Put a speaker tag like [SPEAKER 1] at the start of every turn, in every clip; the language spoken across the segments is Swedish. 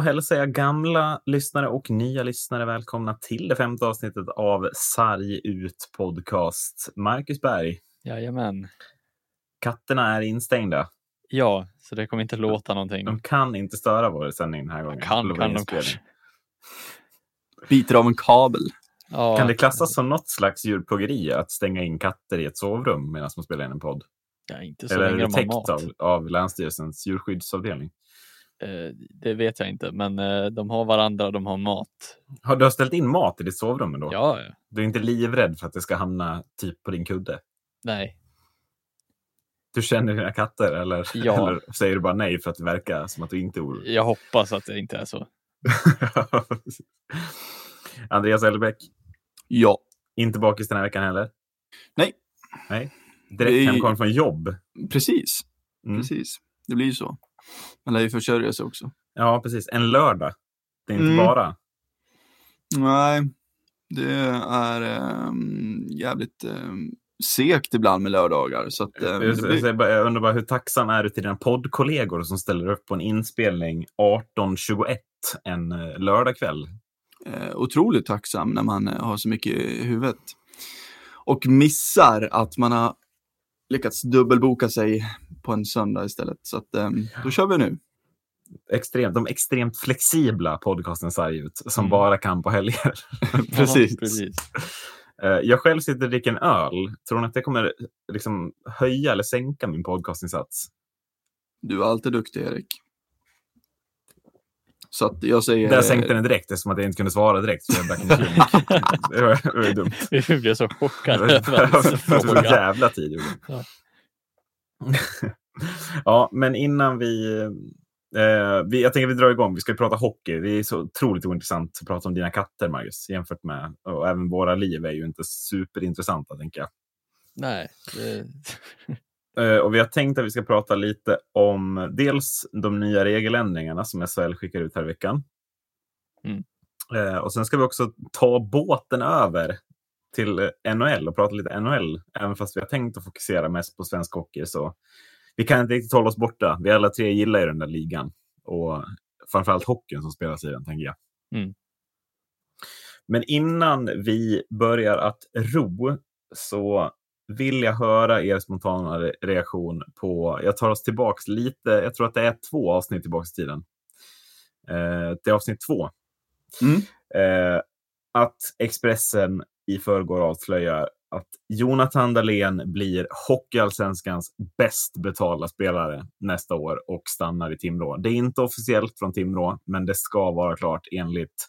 [SPEAKER 1] Hälsar jag gamla lyssnare och nya lyssnare välkomna till det femte avsnittet av Sarg ut podcast. Marcus Berg.
[SPEAKER 2] Jajamän.
[SPEAKER 1] Katterna är instängda.
[SPEAKER 2] Ja, så det kommer inte låta någonting.
[SPEAKER 1] De kan inte störa vår sändning den här gången.
[SPEAKER 2] Kan, kan de kanske.
[SPEAKER 3] Biter av en kabel.
[SPEAKER 1] Ja. Kan det klassas som något slags djurplågeri att stänga in katter i ett sovrum medan man spelar in en podd?
[SPEAKER 2] Ja, inte så
[SPEAKER 1] Eller
[SPEAKER 2] länge
[SPEAKER 1] är det
[SPEAKER 2] de har
[SPEAKER 1] täckt
[SPEAKER 2] mat.
[SPEAKER 1] av, av Länsstyrelsens djurskyddsavdelning?
[SPEAKER 2] Eh, det vet jag inte, men eh, de har varandra och de har mat.
[SPEAKER 1] Har du har ställt in mat i ditt sovrum då?
[SPEAKER 2] Ja, ja.
[SPEAKER 1] Du är inte livrädd för att det ska hamna typ på din kudde?
[SPEAKER 2] nej.
[SPEAKER 1] Du känner dina katter eller,
[SPEAKER 2] Ja.
[SPEAKER 1] eller säger du bara nej för att det verkar som att du inte är orolig?
[SPEAKER 2] Jag hoppas att det inte är så.
[SPEAKER 1] Andreas Elbäck,
[SPEAKER 3] Ja.
[SPEAKER 1] inte bakis den här veckan heller?
[SPEAKER 3] Nej.
[SPEAKER 1] Nej. Direkt
[SPEAKER 3] Det
[SPEAKER 1] hemkommen från jobb?
[SPEAKER 3] Precis.
[SPEAKER 1] Mm.
[SPEAKER 3] Precis. Det blir ju så. Man lär ju försörja sig också.
[SPEAKER 1] Ja, precis. En lördag. Det är inte
[SPEAKER 3] Mm.
[SPEAKER 1] bara.
[SPEAKER 3] Nej, det är ehm, jävligt um, segt ibland med lördagar. Så att, ehm,
[SPEAKER 1] Jag,
[SPEAKER 3] blir,
[SPEAKER 1] jag undrar bara hur tacksam är du till dina poddkollegor som ställer upp på en inspelning 18.21 en eh, lördagkväll?
[SPEAKER 3] eh, otroligt tacksam när man eh, har så mycket i huvudet. Och missar att man har lyckats dubbelboka sig på en söndag istället. Så att, ehm, då kör vi nu.
[SPEAKER 1] Extremt, de extremt flexibla podcasten Sarg ut, som
[SPEAKER 2] Mm.
[SPEAKER 1] bara kan på helger.
[SPEAKER 3] Precis.
[SPEAKER 2] Ja, precis.
[SPEAKER 1] Eh, Jag själv sitter och dricker en öl. Tror ni att det kommer liksom höja eller sänka min podcastinsats?
[SPEAKER 3] Du är alltid duktig, Erik. Så att jag säger...
[SPEAKER 1] Där sänkte den direkt eftersom att jag inte kunde svara direkt. Så jag back in the det, var, det var ju dumt.
[SPEAKER 2] Vi blev så
[SPEAKER 1] Det
[SPEAKER 2] chockade
[SPEAKER 1] det var så jävla tid.
[SPEAKER 2] Ja.
[SPEAKER 1] ja, men innan vi... Eh, vi jag tänker vi drar igång. Vi ska prata hockey. Det är så otroligt ointressant att prata om dina katter, Marcus. Jämfört med... Och även våra liv är ju inte superintressanta, tänker jag.
[SPEAKER 2] Nej, det,
[SPEAKER 1] Eh, Och vi har tänkt att vi ska prata lite om dels de nya regeländringarna som SHL skickar ut här i veckan.
[SPEAKER 2] Mm.
[SPEAKER 1] Eh, Och sen ska vi också ta båten över till NHL och prata lite NHL. Även fast vi har tänkt att fokusera mest på svensk hockey så vi kan inte riktigt hålla oss borta. Vi alla tre gillar ju den där ligan och framförallt hockeyn som spelas i den, tänker jag.
[SPEAKER 2] Mm.
[SPEAKER 1] Men innan vi börjar att ro så vill jag höra er spontana re- reaktion på, jag tar oss tillbaks lite, jag tror att det är två avsnitt tillbaks i tiden. Eh, till avsnitt två.
[SPEAKER 3] Mm.
[SPEAKER 1] Eh, att Expressen i förrgår avslöjar att Jonathan Dahlén blir Hockeyallsvenskans bäst betalda spelare nästa år och stannar i Timrå. Det är inte officiellt från Timrå, men det ska vara klart enligt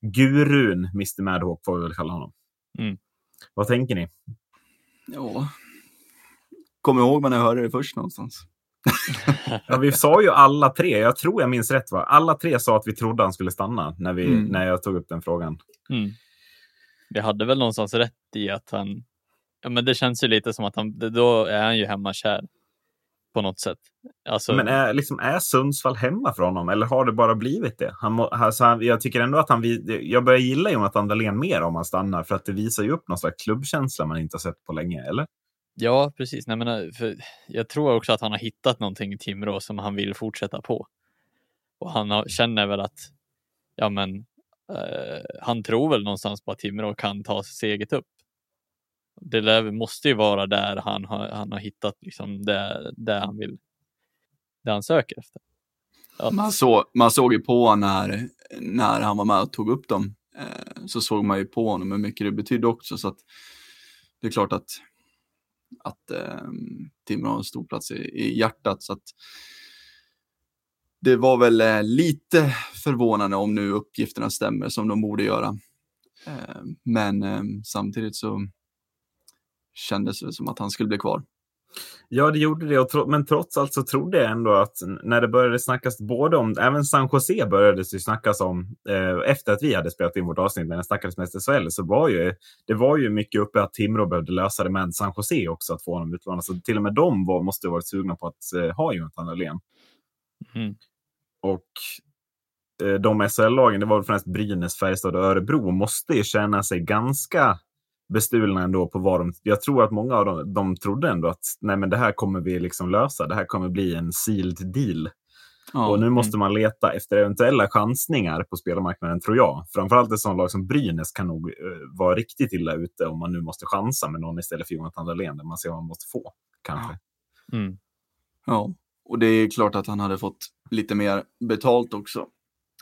[SPEAKER 1] gurun Mr Madhawk, får vi väl kalla honom.
[SPEAKER 2] Mm.
[SPEAKER 1] Vad tänker ni?
[SPEAKER 3] Ja. Kom ihåg när jag hörde det först någonstans.
[SPEAKER 1] Ja, vi sa ju alla tre, jag tror jag minns rätt, va? alla tre sa att vi trodde han skulle stanna när, vi,
[SPEAKER 3] Mm.
[SPEAKER 1] när jag tog upp den frågan.
[SPEAKER 2] mm. Vi hade väl någonstans rätt i att han, ja men det känns ju lite som att han, då är han ju hemmakär. På något sätt. Alltså,
[SPEAKER 1] Men är, liksom, är Sundsvall hemma för honom eller har det bara blivit det? Han, må- alltså, han, jag tycker ändå att han, jag börjar gilla Jonathan Dahlén mer om han stannar för att det visar ju upp någon slags klubbkänsla man inte har sett på länge, eller?
[SPEAKER 2] Ja, precis. Nej, men, eh, jag tror också att han har hittat någonting i Timrå som han vill fortsätta på. Och han har, känner väl att, ja men, han tror väl någonstans på att Timrå kan ta steget upp. Det lär, måste ju vara där han har, han har hittat liksom det, det han vill, det han söker efter. Att,
[SPEAKER 3] Man, så, man såg ju på när, när han var med och tog upp dem. Eh, så såg man ju på honom hur mycket det betydde också. Så att det är klart att, att eh, Timrå har en stor plats i, i hjärtat. Så att det var väl eh, lite förvånande om nu uppgifterna stämmer som de borde göra. Eh, men eh, samtidigt så kändes det som att han skulle bli kvar.
[SPEAKER 1] Ja, det gjorde det. Tro, men trots allt så trodde jag ändå att när det började snackas både om, även San Jose började det snackas om, eh, efter att vi hade spelat in vårt avsnitt när det snackades mest SHL, så var ju, det var ju mycket uppe att Timrå behövde lösa det med San Jose också, att få honom utlånad. Så till och med de var, måste ha varit sugna på att eh, ha Jonathan Dahlén
[SPEAKER 2] mm,
[SPEAKER 1] Och eh, de SHL-lagen, det var främst Brynäs, Färjestad och Örebro, måste ju känna sig ganska bestulna ändå på vad de... Jag tror att många av dem de trodde ändå att nej, men det här kommer vi liksom lösa. Det här kommer bli en sealed deal.
[SPEAKER 3] Ja.
[SPEAKER 1] Och nu måste man leta efter eventuella chansningar på spelarmarknaden, tror jag. Framförallt ett sådant lag som Brynäs kan nog eh, vara riktigt illa ute om man nu måste chansa med någon istället för Jonathan Dahlén, där man ser vad man måste få, kanske.
[SPEAKER 2] Mm.
[SPEAKER 3] Ja, och det är klart att han hade fått lite mer betalt också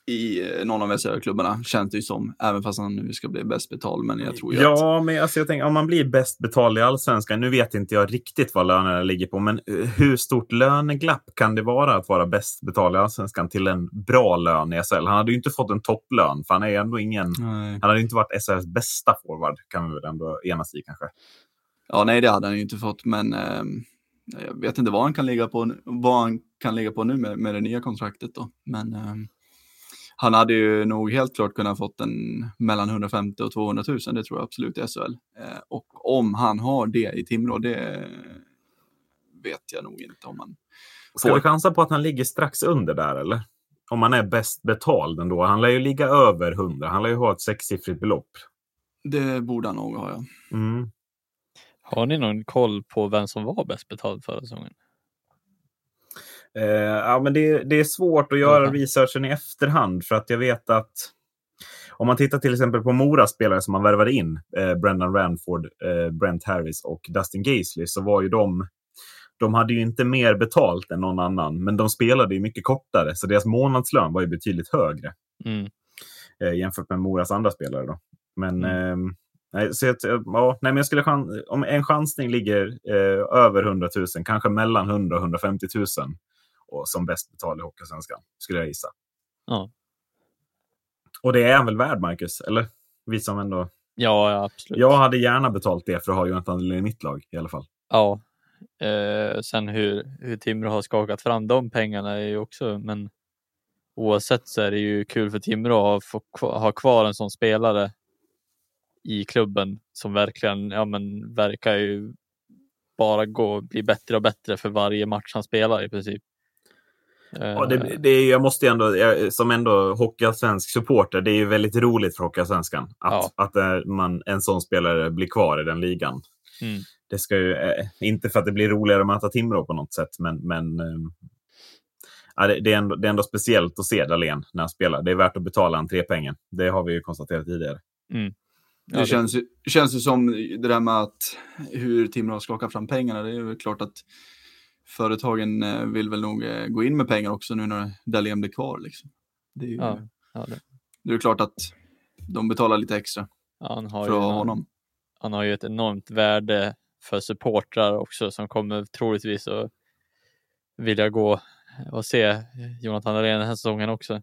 [SPEAKER 3] i eh, någon av SHL-klubbarna, känns det ju som. Även fast han nu ska bli bäst betald, men jag tror ju att...
[SPEAKER 1] Ja, men alltså jag tänker om man blir bäst betald i allsvenskan, nu vet inte jag riktigt vad lönerna ligger på, men eh, hur stort löneglapp kan det vara att vara bäst betald i allsvenskan till en bra lön i SHL? Han hade ju inte fått en topplön, för han är ändå ingen...
[SPEAKER 3] Nej.
[SPEAKER 1] Han hade ju inte varit SHLs bästa forward, kan vi väl ändå enas i kanske.
[SPEAKER 3] Ja, nej, det hade han ju inte fått, men ehm, jag vet inte vad han kan ligga på, vad han kan ligga på nu med, med det nya kontraktet då. Men ehm, han hade ju nog helt klart kunnat fått en mellan 150 och 200 000, det tror jag absolut i SHL. Eh, och om han har det i Timrå, det vet jag nog inte om
[SPEAKER 1] Ska
[SPEAKER 3] får.
[SPEAKER 1] vi chansa på att han ligger strax under där, eller? Om han är bäst betald ändå. Han lär ju ligga över 100. Han lär ju ha ett sexsiffrigt belopp.
[SPEAKER 3] Det borde han nog ha, ja.
[SPEAKER 1] Mm.
[SPEAKER 2] Har ni någon koll på vem som var bäst betald förra säsongen?
[SPEAKER 1] Eh, ja, men det, det är svårt att göra
[SPEAKER 2] Okej.
[SPEAKER 1] researchen i efterhand för att jag vet att om man tittar till exempel på Moras spelare som man värvade in, eh, Brendan Ranford, eh, Brent Harris och Dustin Gaisley, så var ju de de hade ju inte mer betalt än någon annan, men de spelade ju mycket kortare, så deras månadslön var ju betydligt högre
[SPEAKER 2] Mm.
[SPEAKER 1] eh, jämfört med Moras andra spelare. Då. Men,
[SPEAKER 2] Mm.
[SPEAKER 1] Nej, så eh, ja, nej, men jag skulle chans, om en chansning ligger eh, över 100 000, kanske mellan 100 och 150 000 och som bäst betald i Hockeysvenskan, skulle jag gissa.
[SPEAKER 2] Ja.
[SPEAKER 1] Och det är han väl värd, Marcus? Eller? Vi som ändå...
[SPEAKER 2] Ja, ja, absolut.
[SPEAKER 1] Jag hade gärna betalt det för att ha Jonathan i mitt lag i alla fall.
[SPEAKER 2] Ja. Eh, sen hur, hur Timrå har skakat fram de pengarna är ju också, men oavsett så är det ju kul för Timrå att få ha kvar en sån spelare i klubben som verkligen, ja men verkar ju bara gå bli bättre och bättre för varje match han spelar i princip. Eh,
[SPEAKER 1] Ja, det, det är, jag måste ändå, jag, som ändå hockeyallsvensk supporter, det är ju väldigt roligt för Hockeysvenskan att, att eh, man, en sån spelare blir kvar i den ligan.
[SPEAKER 2] Mm.
[SPEAKER 1] Det ska ju, eh, inte för att det blir roligare att möta Timrå på något sätt, men, men eh, ja, det, det, är ändå, det är ändå speciellt att se Dahlén när han spelar. Det är värt att betala entrépengen. Det har vi ju konstaterat tidigare.
[SPEAKER 3] Det,
[SPEAKER 2] Ja,
[SPEAKER 3] känns, ju, känns ju som det där med att hur Timrå har skakat fram pengarna. Det är väl klart att företagen eh, vill väl nog eh, gå in med pengar också nu när Dahlén blir kvar. Liksom. Det är ju
[SPEAKER 2] Ja, ja, det,
[SPEAKER 3] det är klart att de betalar lite extra
[SPEAKER 2] han, har
[SPEAKER 3] för
[SPEAKER 2] ju
[SPEAKER 3] att ha
[SPEAKER 2] någon-
[SPEAKER 3] honom.
[SPEAKER 2] han har ju ett enormt värde för supportrar också som kommer troligtvis att vilja gå och se Jonathan Dahlén den här säsongen också.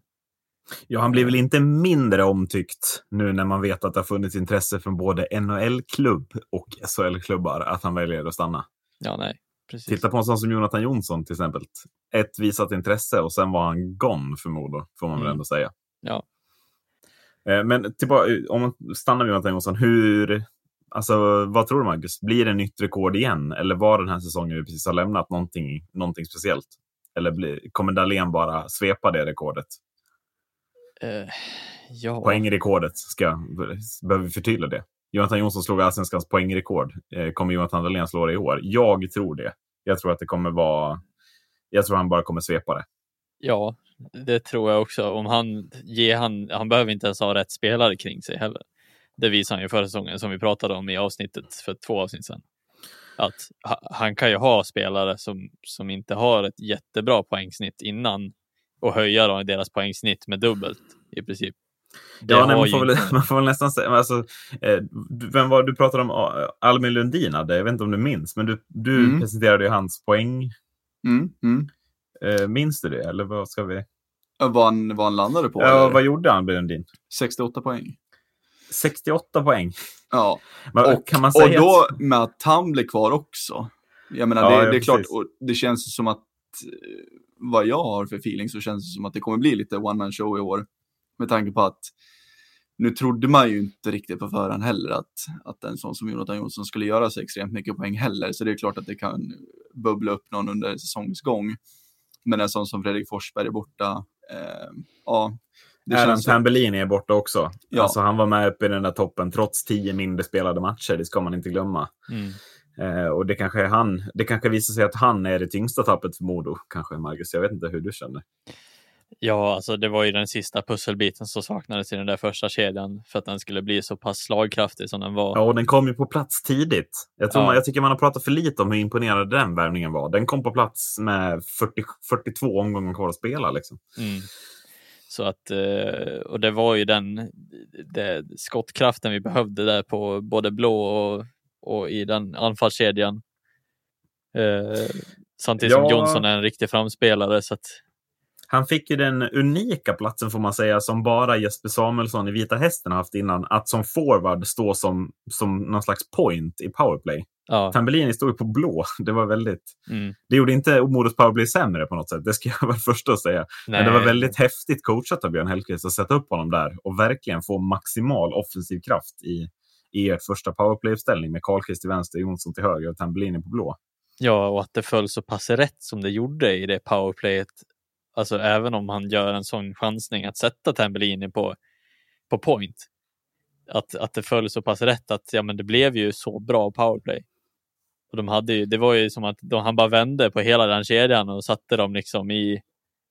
[SPEAKER 1] Ja, han blir väl inte mindre omtyckt nu när man vet att det har funnits intresse från både NHL-klubb och SHL-klubbar att han väljer att stanna.
[SPEAKER 2] Ja, nej, precis.
[SPEAKER 1] Titta på en sån som Jonathan Jonsson till exempel. Ett visat intresse och sen var han gone förmodligen, får man väl
[SPEAKER 2] Mm.
[SPEAKER 1] ändå säga.
[SPEAKER 2] Ja.
[SPEAKER 1] Eh, Men tillbaka, om man stannar vid Jonathan Jonsson, hur, alltså, vad tror du Marcus? Blir det nytt rekord igen? Eller var den här säsongen vi precis har lämnat någonting, någonting speciellt? Eller blir, kommer Dahlén bara svepa det rekordet?
[SPEAKER 2] Eh, ja,
[SPEAKER 1] Poängrekordet, ska, behöver vi förtydliga det? Jonathan Jonsson slog allsvenskans poängrekord. Eh, Kommer Jonathan Dahlén slå det i år? Jag tror det. Jag tror att det kommer vara... Jag tror han bara kommer svepa det.
[SPEAKER 2] ja, det tror jag också. Om han ger han, han behöver inte ens ha rätt spelare kring sig heller. Det visar han ju förra säsongen som vi pratade om i avsnittet för två avsnitt sedan. Att ha- han kan ju ha spelare som, som inte har ett jättebra poängsnitt innan och höja då deras poängsnitt med dubbelt i princip. Det
[SPEAKER 1] Ja, nej, man, får väl, man får väl nästan säga... Alltså, eh, du- vem var du pratade om? eh, Albin Lundin hade, jag vet inte om du minns, men du, du
[SPEAKER 3] Mm.
[SPEAKER 1] presenterade ju hans poäng.
[SPEAKER 3] Mm, mm.
[SPEAKER 1] Eh, minns du det? Eller vad ska vi...
[SPEAKER 3] Vad han, vad han landade på?
[SPEAKER 1] Ja,
[SPEAKER 3] eller?
[SPEAKER 1] vad gjorde Albin Lundin?
[SPEAKER 3] 68 poäng.
[SPEAKER 1] 68 poäng.
[SPEAKER 3] Ja,
[SPEAKER 1] Men,
[SPEAKER 3] och,
[SPEAKER 1] kan man säga
[SPEAKER 3] och då
[SPEAKER 1] att-
[SPEAKER 3] med att han blir kvar också. Jag menar,
[SPEAKER 1] Ja,
[SPEAKER 3] det,
[SPEAKER 1] ja,
[SPEAKER 3] det är klart,
[SPEAKER 1] precis.
[SPEAKER 3] och det känns som att eh, vad jag har för feeling så känns det som att det kommer bli lite one man show i år. Med tanke på att nu trodde man ju inte riktigt på förhand heller att, att en sån som Jonathan Jonsson skulle göra så extremt mycket poäng heller. Så det är klart att det kan bubbla upp någon under säsongens gång. Men en sån som Fredrik Forsberg är borta. Eh, ja, det
[SPEAKER 1] Aaron
[SPEAKER 3] känns som,
[SPEAKER 1] Tambellini är borta också.
[SPEAKER 3] Ja.
[SPEAKER 1] Alltså, han var med uppe i den där toppen trots tio mindre spelade matcher. Det ska man inte glömma.
[SPEAKER 2] Mm.
[SPEAKER 1] Eh, och det kanske är han. Det kanske visar sig att han är det tyngsta tappet för Modo, kanske Marcus. Jag vet inte hur du känner.
[SPEAKER 2] Ja, alltså det var ju den sista pusselbiten som saknades i den där första kedjan för att den skulle bli så pass slagkraftig som den var.
[SPEAKER 1] Ja, och den kom ju på plats tidigt. Jag, tror
[SPEAKER 2] Ja.
[SPEAKER 1] man, jag tycker man har pratat för lite om hur imponerande den värvningen var. Den kom på plats med 40, 42 omgångar kvar att spela. Liksom.
[SPEAKER 2] Mm. Så att, eh, och det var ju den det, skottkraften vi behövde där på både blå och, och i den anfallskedjan. Eh, samtidigt som
[SPEAKER 1] Ja.
[SPEAKER 2] Johnson är en riktig framspelare. Så att,
[SPEAKER 1] Han fick ju den unika platsen får man säga som bara Jesper Samuelsson i Vita Hästen har haft innan. Att som forward stå som, som någon slags point i powerplay.
[SPEAKER 2] ja,
[SPEAKER 1] Tambellini stod ju på blå. Det var väldigt...
[SPEAKER 2] mm,
[SPEAKER 1] Det gjorde inte Modos powerplay sämre på något sätt. Det ska jag vara första att säga. Men det var
[SPEAKER 2] nej.
[SPEAKER 1] väldigt häftigt coachat av Björn Hellkvist att sätta upp honom där och verkligen få maximal offensiv kraft i, i ert första powerplay-uppställning med Karlqvist till vänster, Jonsson till höger och Tambellini på blå.
[SPEAKER 2] Ja, och att det föll så pass rätt som det gjorde i det powerplayet. Alltså även om han gör en sån chansning att sätta Tambellini på, på point. Att, att det föll så pass rätt att ja, men det blev ju så bra powerplay. Och de hade ju, det var ju som att de, han bara vände på hela den kedjan och satte dem liksom i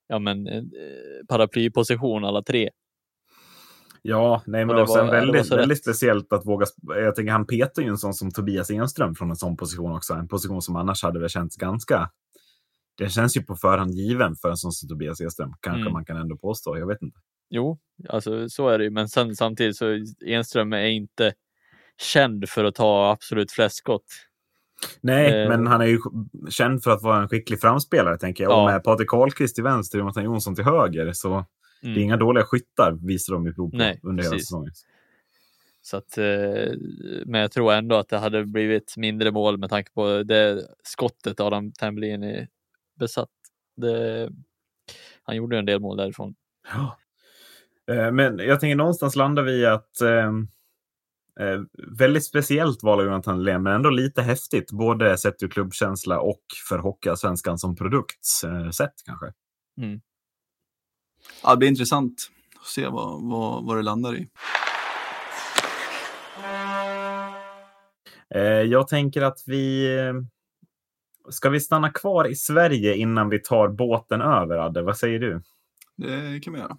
[SPEAKER 2] ja, men, eh, paraplyposition alla tre.
[SPEAKER 1] Ja, nej, men
[SPEAKER 2] det
[SPEAKER 1] och sen
[SPEAKER 2] var- det
[SPEAKER 1] väldigt, väldigt speciellt att våga... Jag tänker han petar ju en sån som Tobias Enström från en sån position också. En position som annars hade väl känts ganska... Den känns ju på förhand given för en sån som Tobias Enström. Kanske
[SPEAKER 2] Mm.
[SPEAKER 1] man kan ändå påstå. Jag vet inte.
[SPEAKER 2] Jo, alltså så är det ju. Men sen, samtidigt så Enström är inte känd för att ta absolut flest skott.
[SPEAKER 1] Nej,
[SPEAKER 2] Eh.
[SPEAKER 1] men han är ju känd för att vara en skicklig framspelare, tänker jag.
[SPEAKER 2] Ja.
[SPEAKER 1] Och med Patrik Karlqvist till vänster och Jonathan Jonsson till höger, så det är
[SPEAKER 2] Mm.
[SPEAKER 1] inga dåliga skyttar, visar de ju prov på
[SPEAKER 2] Nej,
[SPEAKER 1] under hela
[SPEAKER 2] precis.
[SPEAKER 1] säsongen.
[SPEAKER 2] Så att, eh, men jag tror ändå att det hade blivit mindre mål med tanke på det skottet Adam Tambellini besatt. Det, han gjorde en del mål därifrån.
[SPEAKER 1] Ja. Eh, Men jag tänker någonstans landar vi i att eh, eh, väldigt speciellt val av Jonathan Lehn, men ändå lite häftigt. Både sett ur klubbkänsla och för Hockeyallsvenskan som produkt eh, sett kanske.
[SPEAKER 3] Ja, det blir intressant att se vad, vad, vad det landar i.
[SPEAKER 1] Eh, jag tänker att vi... eh, Ska vi stanna kvar i Sverige innan vi tar båten över, Adde? Vad säger du?
[SPEAKER 3] Det kan vi göra.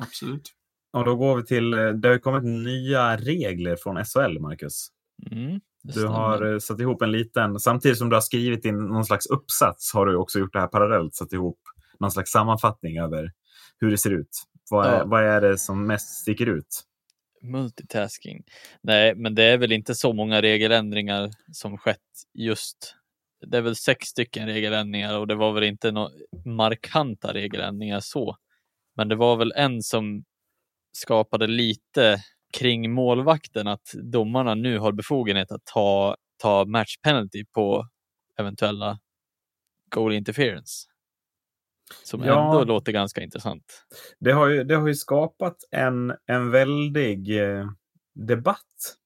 [SPEAKER 3] Absolut.
[SPEAKER 1] Och då går vi till... eh, Det har kommit nya regler från SHL, Marcus.
[SPEAKER 2] Mm,
[SPEAKER 1] Du har satt ihop en liten... Samtidigt som du har skrivit in någon slags uppsats har du också gjort det här parallellt. Satt ihop någon slags sammanfattning över hur det ser ut. Vad är,
[SPEAKER 2] Ja.
[SPEAKER 1] vad är det som mest sticker ut?
[SPEAKER 2] Multitasking. Nej, men det är väl inte så många regeländringar som skett just. Det är väl sex stycken regeländringar och det var väl inte några markanta regeländringar så. Men det var väl en som skapade lite kring målvakten att domarna nu har befogenhet att ta, ta match penalty på eventuella goal interference. Som
[SPEAKER 1] Ja.
[SPEAKER 2] ändå låter ganska intressant.
[SPEAKER 1] Det har ju, det har ju skapat en, en väldig eh, debatt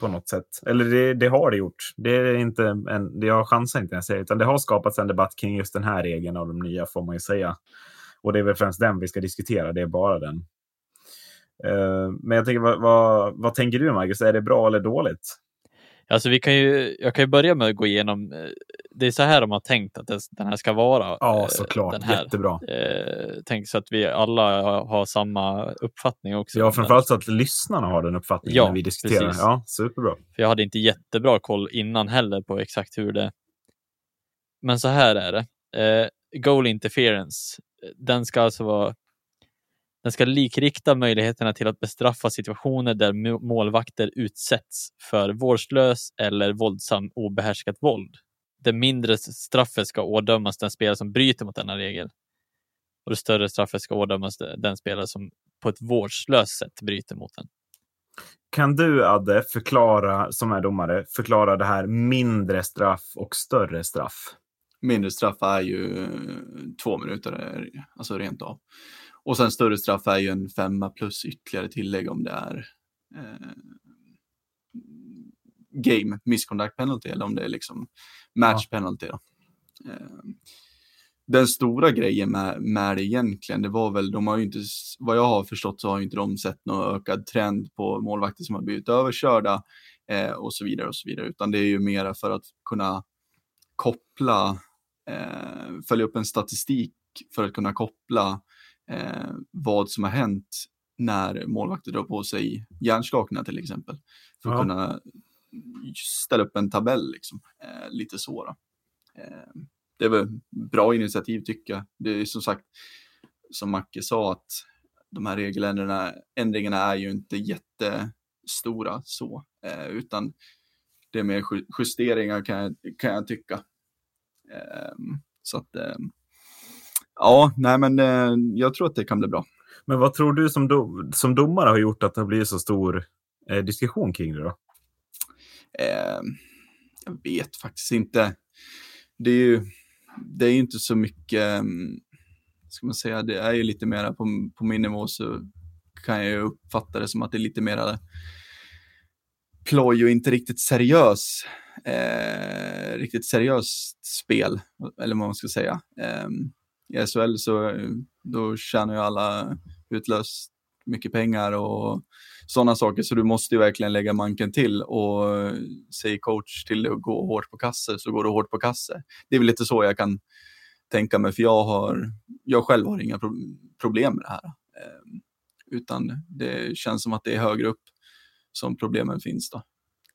[SPEAKER 1] på något sätt. Eller det, det har det gjort. Det är inte en, det jag chansar inte säger det, utan det har skapats en debatt kring just den här regeln av de nya får man ju säga. Och det är väl främst den vi ska diskutera, det är bara den. Eh, men jag tänker, vad, vad, vad tänker du Marcus, är det bra eller dåligt?
[SPEAKER 2] Alltså vi kan ju, jag kan ju börja med att gå igenom, eh, det är så här de har tänkt att den här ska vara.
[SPEAKER 1] Ja,
[SPEAKER 2] eh,
[SPEAKER 1] såklart.
[SPEAKER 2] Den här.
[SPEAKER 1] Jättebra.
[SPEAKER 2] Eh, tänk så att vi alla har, samma uppfattning också.
[SPEAKER 1] Ja, framförallt så att lyssnarna har den uppfattningen
[SPEAKER 2] Ja,
[SPEAKER 1] när vi diskuterar.
[SPEAKER 2] precis.
[SPEAKER 1] Ja, superbra.
[SPEAKER 2] För jag hade inte jättebra koll innan heller på exakt hur det... Men så här är det. Goal interference, den ska alltså vara den ska likrikta möjligheterna till att bestraffa situationer där må- målvakter utsätts för vårdslös eller våldsam obehärskat våld. Det mindre straffet ska ådömas den spelare som bryter mot denna regel. Och det större straffet ska ådömas de- den spelare som på ett vårdslöst sätt bryter mot den.
[SPEAKER 1] Kan du, Adde, förklara, som är domare, förklara det här mindre straff och större straff?
[SPEAKER 3] Mindre straff är ju två minuter, alltså rent av. Och sen större straff är ju en femma plus ytterligare tillägg om det är eh, game misconduct penalty eller om det är liksom match penalty. Då. Eh, den stora grejen med, med det egentligen, det var väl, de har ju inte, vad jag har förstått så har ju inte de sett någon ökad trend på målvakter som har blivit överkörda eh, och så vidare och så vidare, utan det är ju mera för att kunna koppla, eh, följa upp en statistik för att kunna koppla eh, vad som har hänt när målvakter drar på sig hjärnskakningar till exempel. För att
[SPEAKER 1] Ja.
[SPEAKER 3] kunna ställa upp en tabell, liksom. eh, lite så. Då. Eh, det är väl bra initiativ tycker jag. Det är som sagt, som Macke sa, att de här regeländringarna ändringarna är ju inte jättestora så, eh, utan det är mer ju- justeringar kan jag, kan jag tycka. Eh, så att, eh, ja, nej men eh, jag tror att det kan bli bra.
[SPEAKER 1] Men vad tror du som, do, som domare har gjort att det har blivit så stor eh, diskussion kring det då?
[SPEAKER 3] Eh, jag vet faktiskt inte. Det är ju det är inte så mycket, mm, ska man säga, det är ju lite mera på, på min nivå så kan jag ju uppfatta det som att det är lite mera ploj och inte riktigt seriös, eh, riktigt seriöst spel, eller vad man ska säga. Eh, i SHL så eh, då tjänar ju alla utlöst mycket pengar och sådana saker, så du måste ju verkligen lägga manken till och eh, säga coach till att gå hårt på kasse så går du hårt på kasse. Det är väl lite så jag kan tänka mig, för jag, har, jag själv har inga problem med det här. Eh, utan det känns som att det är högre upp som problemen finns då.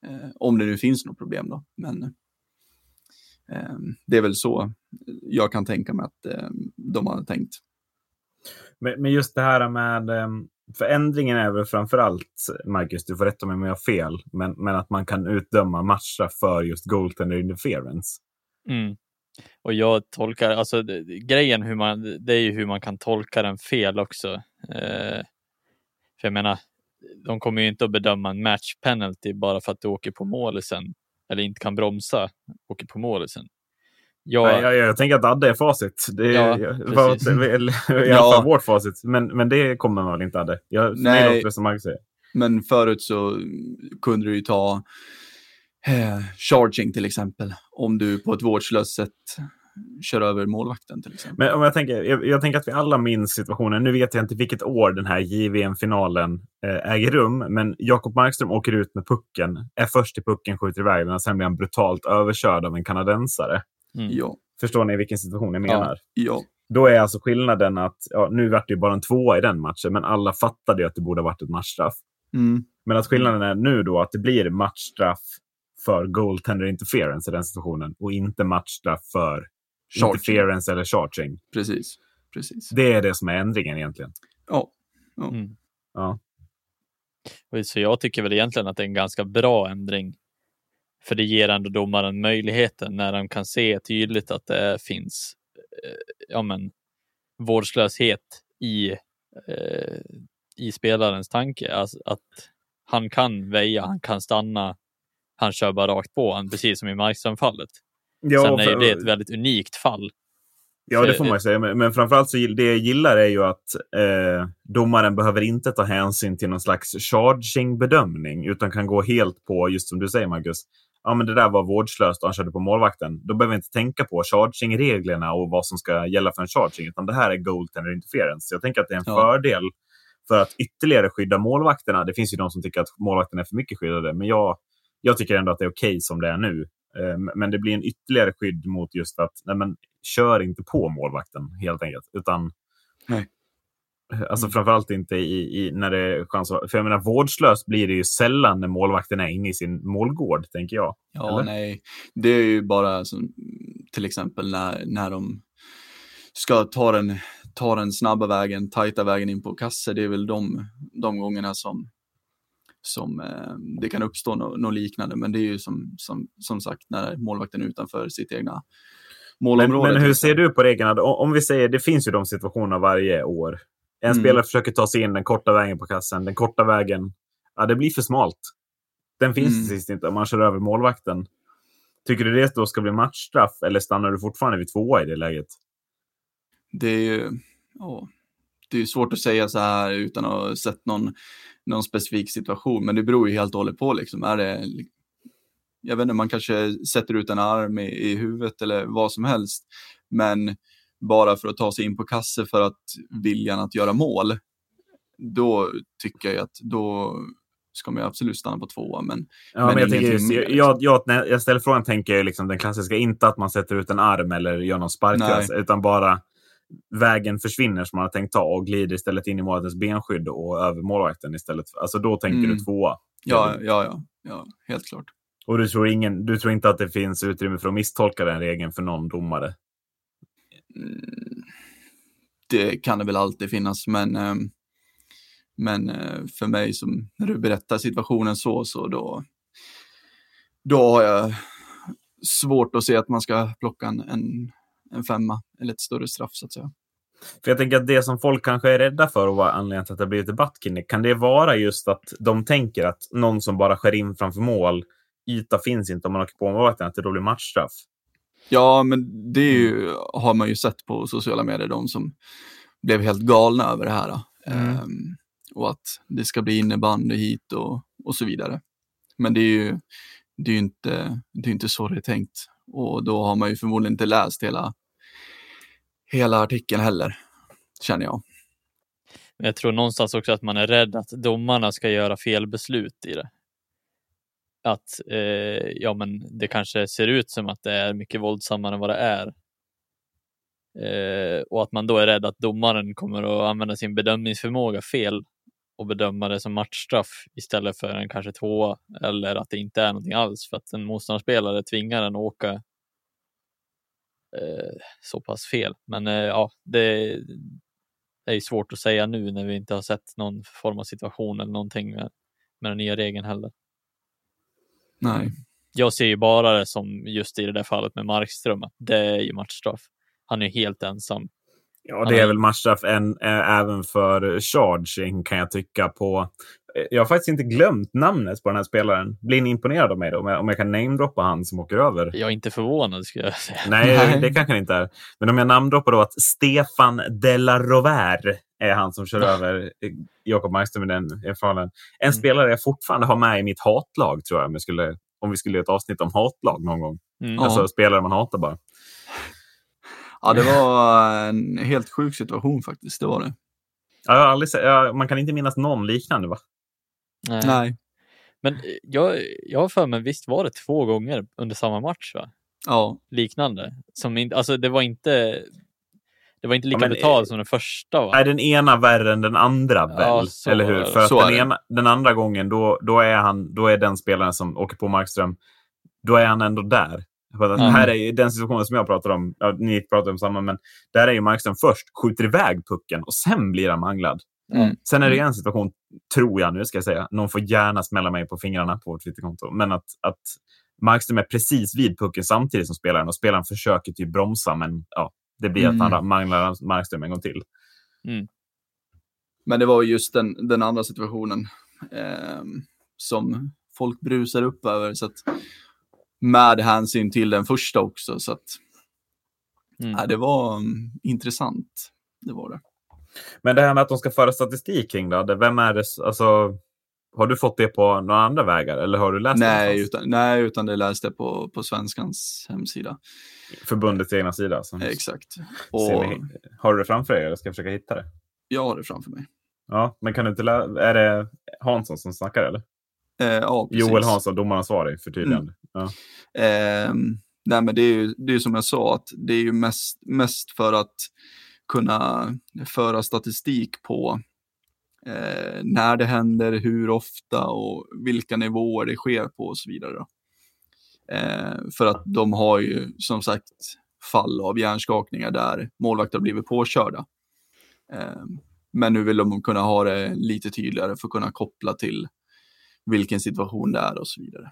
[SPEAKER 3] Eh, om det nu finns något problem då, men eh det är väl så jag kan tänka mig att eh, de har tänkt.
[SPEAKER 1] Men, just det här med... eh, För ändringen är väl framför allt, Marcus, du får rätta mig om jag har fel, men, men att man kan utdöma matcher för just goaltender interference.
[SPEAKER 2] Mm. Och jag tolkar, alltså grejen hur man, det är ju hur man kan tolka den fel också. Eh, för jag menar, de kommer ju inte att bedöma en match penalty bara för att du åker på målisen eller inte kan bromsa, åker på målisen. Jag,
[SPEAKER 1] Nej, jag, jag tänker att Adde är facit. Det är,
[SPEAKER 2] Ja,
[SPEAKER 1] eller, I alla fall vårt facit. Men, men det kommer man väl inte Adde? Jag,
[SPEAKER 3] Nej. Men förut så kunde du ju ta eh, charging till exempel, om du på ett vårdslöst sätt kör över målvakten till exempel.
[SPEAKER 1] Men om jag, tänker, jag, jag tänker att vi alla minns situationen. Nu vet jag inte vilket år den här JVM-finalen eh, äger rum, men Jakob Markström åker ut med pucken, är först i pucken, skjuter iväg den och sen blir han brutalt överkörd av en kanadensare.
[SPEAKER 2] mm,
[SPEAKER 3] Ja,
[SPEAKER 1] Förstår ni vilken situation jag
[SPEAKER 2] Ja.
[SPEAKER 1] menar?
[SPEAKER 3] ja,
[SPEAKER 1] Då är alltså skillnaden att, ja, nu vart det ju bara en tvåa i den matchen, men alla fattade ju att det borde ha varit ett matchstraff.
[SPEAKER 3] mm,
[SPEAKER 1] Men att skillnaden är nu då att det blir matchstraff för goaltender interference i den situationen och inte matchstraff för. Interference eller charging.
[SPEAKER 3] precis, precis.
[SPEAKER 1] Det är det som är ändringen egentligen.
[SPEAKER 3] Ja,
[SPEAKER 2] mm.
[SPEAKER 1] Ja.
[SPEAKER 2] Så jag tycker väl egentligen att det är en ganska bra ändring. För det ger ändå domaren möjligheten när de kan se tydligt att det finns eh, ja, men, vårdslöshet i, eh, i spelarens tanke. Alltså att han kan väja, han kan stanna, han kör bara rakt på han, precis som i Markström-fallet.
[SPEAKER 1] Ja,
[SPEAKER 2] Sen är
[SPEAKER 1] för-
[SPEAKER 2] det ett väldigt unikt fall.
[SPEAKER 1] ja, det får man ju säga. Men, framförallt så det jag gillar är ju att eh, domaren behöver inte ta hänsyn till någon slags charging-bedömning utan kan gå helt på, just som du säger Marcus, ja men det där var vårdslöst och han körde på målvakten. Då behöver vi inte tänka på charging-reglerna och vad som ska gälla för en charging, utan det här är goaltender interference. Så jag tänker att det är en
[SPEAKER 3] Ja.
[SPEAKER 1] fördel för att ytterligare skydda målvakterna. Det finns ju de som tycker att målvakterna är för mycket skyddade, men jag, jag tycker ändå att det är okej som det är nu. Eh, Men det blir en ytterligare skydd mot just att, nej men, kör inte på målvakten helt enkelt. Utan,
[SPEAKER 3] Nej.
[SPEAKER 1] Alltså
[SPEAKER 2] Mm.
[SPEAKER 1] framförallt inte i, i, när det är chans För jag menar, vårdslöst blir det ju sällan när målvakten är inne i sin målgård, tänker jag.
[SPEAKER 3] ja
[SPEAKER 1] Eller?
[SPEAKER 3] nej. Det är ju bara som, till exempel när, när de ska ta den, ta den snabba vägen, tajta vägen in på kasse. Det är väl de, de gångerna som, som eh, det kan uppstå något nå liknande. Men det är ju som, som, som sagt när målvakten är utanför sitt egna
[SPEAKER 1] Men,
[SPEAKER 3] målområde.
[SPEAKER 1] men
[SPEAKER 3] till
[SPEAKER 1] hur ser du på reglerna? Om, om vi säger, det finns ju de situationerna varje år. En
[SPEAKER 3] Mm.
[SPEAKER 1] spelare försöker ta sig in den korta vägen på kassen. Den korta vägen, ja, det blir för smalt. Den finns
[SPEAKER 3] Mm.
[SPEAKER 1] till sist inte om man kör över målvakten. Tycker du det då ska bli matchstraff eller stannar du fortfarande vid tvåa i det läget?
[SPEAKER 3] det är ju ja, det är svårt att säga så här utan att ha sett någon, någon specifik situation, men det beror ju helt och hållet på. Liksom. Är det, jag vet inte, man kanske sätter ut en arm i, i huvudet eller vad som helst, men bara för att ta sig in på kasse för att viljan att göra mål, då tycker jag att då ska man absolut stanna på tvåa. Men,
[SPEAKER 1] Ja,
[SPEAKER 3] Men
[SPEAKER 1] men jag, tänker, just, jag, jag, när jag ställer frågan tänker jag liksom den klassiska, inte att man sätter ut en arm eller gör någon sparkgräs, utan bara vägen försvinner som man har tänkt ta och glider istället in i målvaktens benskydd och över målvakten istället. Alltså då tänker
[SPEAKER 3] Mm.
[SPEAKER 1] du tvåa.
[SPEAKER 3] ja, ja, ja, ja, helt klart.
[SPEAKER 1] Och du tror, ingen, du tror inte att det finns utrymme för att misstolka den regeln för någon domare?
[SPEAKER 3] Mm, det kan det väl alltid finnas, men, eh, men eh, för mig som, när du berättar situationen så, så då, då har jag svårt att se att man ska plocka en, en, en femma eller ett större straff så att säga.
[SPEAKER 1] För jag tänker att det som folk kanske är rädda för och vad anledningen till att det blir debatt kring det, kan det vara just att de tänker att någon som bara skär in framför mål, yta finns inte om man åker på målvakten, att det då blir matchstraff?
[SPEAKER 3] Ja, men det ju, har man ju sett på sociala medier, de som blev helt galna över det här.
[SPEAKER 1] Mm.
[SPEAKER 3] Ehm, och att det ska bli innebandy hit och, och så vidare. Men det är ju, det är inte, det är inte så det är tänkt. Och då har man ju förmodligen inte läst hela, hela artikeln heller, känner jag.
[SPEAKER 2] Jag tror någonstans också att man är rädd att domarna ska göra fel beslut i det. Att eh, ja, men det kanske ser ut som att det är mycket våldsammare än vad det är. Eh, och att man då är rädd att domaren kommer att använda sin bedömningsförmåga fel och bedöma det som matchstraff istället för en kanske tvåa eller att det inte är någonting alls för att en motståndarspelare tvingar en att åka så pass fel. Men eh, ja, det, det är ju svårt att säga nu när vi inte har sett någon form av situation eller någonting med, med den nya regeln heller.
[SPEAKER 3] Nej.
[SPEAKER 2] Jag ser ju bara det som just i det där fallet med Markström, att det är ju matchstraff. Han är helt ensam.
[SPEAKER 1] Ja, det är väl matchstraff än, även för charging kan jag tycka på. Jag har faktiskt inte glömt namnet på den här spelaren. Blir ni imponerad av mig då? Om jag, om jag kan namedroppa han som åker över?
[SPEAKER 2] Jag är inte förvånad skulle jag säga.
[SPEAKER 1] Nej,
[SPEAKER 3] Nej.
[SPEAKER 1] det kanske inte är. Men om jag namedroppar då att Stefan de la Rovere är han som kör över eh, Jakob Markström i den i fallen. En
[SPEAKER 2] Mm.
[SPEAKER 1] spelare jag fortfarande har med i mitt hatlag tror jag. Om, jag skulle, om vi skulle göra ett avsnitt om hatlag någon gång.
[SPEAKER 2] Mm.
[SPEAKER 3] Ja.
[SPEAKER 1] Alltså spelare man hatar bara.
[SPEAKER 3] Ja, det var en helt sjuk situation faktiskt, det var det.
[SPEAKER 1] Jag har aldrig sett, man kan inte minnas någon liknande va?
[SPEAKER 2] Nej.
[SPEAKER 3] Nej.
[SPEAKER 2] Men eh, jag, jag har för mig, visst var det två gånger under samma match? Va?
[SPEAKER 3] Ja,
[SPEAKER 2] Liknande. Som in, alltså det var inte det var inte lika betalt
[SPEAKER 1] eh,
[SPEAKER 2] som den första va?
[SPEAKER 1] Är den ena värre än den andra väl?
[SPEAKER 2] Ja,
[SPEAKER 1] Eller hur? För att
[SPEAKER 3] Så
[SPEAKER 1] den, ena, den andra gången, då, då, är han, då är den spelaren som åker på Markström, då är han ändå där. För att
[SPEAKER 2] Mm.
[SPEAKER 1] Här är ju den situationen som jag pratar om, ja, ni pratar om samma, men där är ju Markström först, skjuter iväg pucken och sen blir han manglad.
[SPEAKER 3] Mm.
[SPEAKER 1] Sen är det ju en situation, tror jag nu ska jag säga, någon får gärna smälla mig på fingrarna på vårt Twitterkonto, men att, att Markström är precis vid pucken samtidigt som spelaren och spelaren försöker typ bromsa, men ja, det blir att
[SPEAKER 3] Mm.
[SPEAKER 1] han manglar Markström en gång till.
[SPEAKER 3] men det var just den, den andra situationen ehm, som folk brusar upp över. Så att, med hänsyn till den första också. Så att,
[SPEAKER 2] Mm.
[SPEAKER 3] ja, det var mm, intressant. Det var det.
[SPEAKER 1] Men det här med att de ska föra statistik kring det, det- vem är det? Alltså, har du fått det på några andra vägar eller har du läst det
[SPEAKER 3] Nej
[SPEAKER 1] någonstans?
[SPEAKER 3] utan, nej, utan det läste jag på, på Svenskans hemsida.
[SPEAKER 1] Förbundets egna sida? Som,
[SPEAKER 3] Exakt. Och
[SPEAKER 1] vi, har du det framför dig eller ska jag försöka hitta det?
[SPEAKER 3] jag har det framför mig.
[SPEAKER 1] Ja, men kan du inte lä- Är det Hansson som snackar eller?
[SPEAKER 3] Eh, ja, precis.
[SPEAKER 1] Joel Hansson, domaransvarig, förtydligande. Ja.
[SPEAKER 3] Ehm, nej, men det är ju det är som jag sa, att det är ju mest, mest för att kunna föra statistik på eh, när det händer, hur ofta och vilka nivåer det sker på och så vidare. Eh, för att de har ju som sagt fall av hjärnskakningar där målvakter blivit påkörda. Eh, men nu vill de kunna ha det lite tydligare för att kunna koppla till vilken situation det är och så vidare.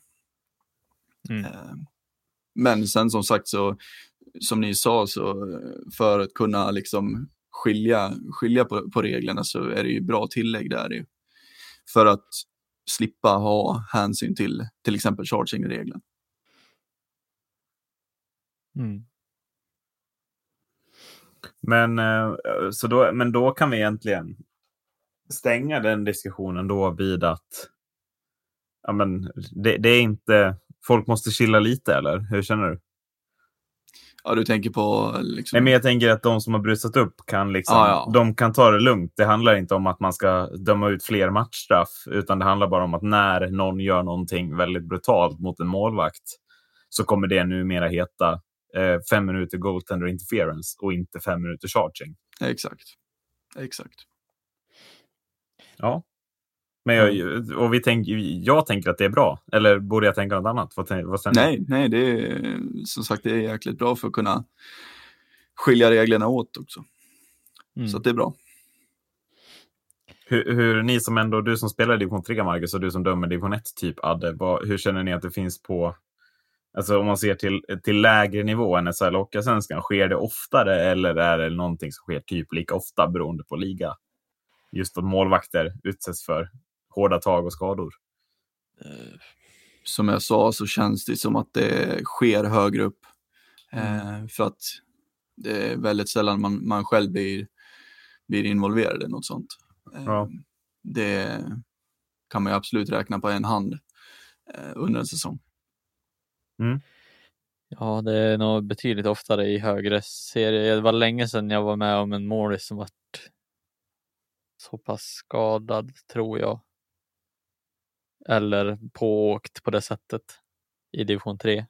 [SPEAKER 2] Mm.
[SPEAKER 3] Eh, Men sen som sagt så, som ni sa, så för att kunna liksom skilja, skilja på, på reglerna så är det ju bra tillägg där ju. För att slippa ha hänsyn till till exempel charging-regeln.
[SPEAKER 2] Mm.
[SPEAKER 1] Men, eh, så då, men då kan vi egentligen stänga den diskussionen då vid att ja, men det, det är inte, folk måste chilla lite eller hur känner du?
[SPEAKER 3] Ja, du tänker på liksom...
[SPEAKER 1] Nej, men jag tänker att de som har brusat upp kan, liksom,
[SPEAKER 3] Ja, ja.
[SPEAKER 1] De kan ta det lugnt. Det handlar inte om att man ska döma ut fler matchstraff, utan det handlar bara om att när någon gör någonting väldigt brutalt mot en målvakt så kommer det numera heta eh, fem minuter goaltender interference och inte fem minuter charging.
[SPEAKER 3] Exakt. Exakt.
[SPEAKER 1] Ja. Men jag, och vi tänk, jag tänker att det är bra. Eller borde jag tänka något annat? Vad, vad?
[SPEAKER 3] Nej, nej, det är som sagt det är jäkligt bra för att kunna skilja reglerna åt också.
[SPEAKER 2] Mm.
[SPEAKER 3] Så att det är bra.
[SPEAKER 1] Hur, hur ni som ändå, du som spelar i division 3, Marcus, och du som dömer division 1, typ Adde, vad, hur känner ni att det finns på, alltså om man ser till, till lägre nivå än SHL och Allsvenskan, sker det oftare eller är det någonting som sker typ lika ofta beroende på liga? Just att målvakter utsätts för hårda tag och skador.
[SPEAKER 2] Eh,
[SPEAKER 3] Som jag sa så känns det som att det sker högre upp. Eh, för att det är väldigt sällan man, man själv blir, blir involverad i något sånt. Eh,
[SPEAKER 1] Ja.
[SPEAKER 3] Det kan man ju absolut räkna på en hand under en säsong.
[SPEAKER 2] Ja, det är nog betydligt oftare i högre serier. Det var länge sedan jag var med om en målis som vart så pass skadad, tror jag. Eller pååkt på det sättet i division 3.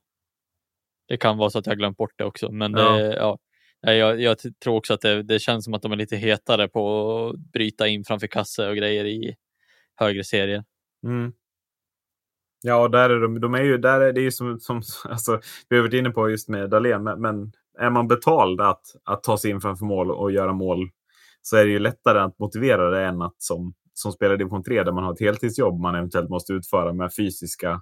[SPEAKER 2] Det kan vara så att jag glömt bort det också, men
[SPEAKER 1] Ja.
[SPEAKER 2] det, ja. Jag, jag tror också att det, det känns som att de är lite hetare på att bryta in framför kasse och grejer i högre serier.
[SPEAKER 1] Mm. Ja, där är de, de är ju, där är det ju som, som alltså, vi har varit inne på just med Dahlén, men, men är man betald att, att ta sig in framför mål och göra mål så är det ju lättare att motivera det än att som, som spelar i division 3 där man har ett heltidsjobb man eventuellt måste utföra med fysiska,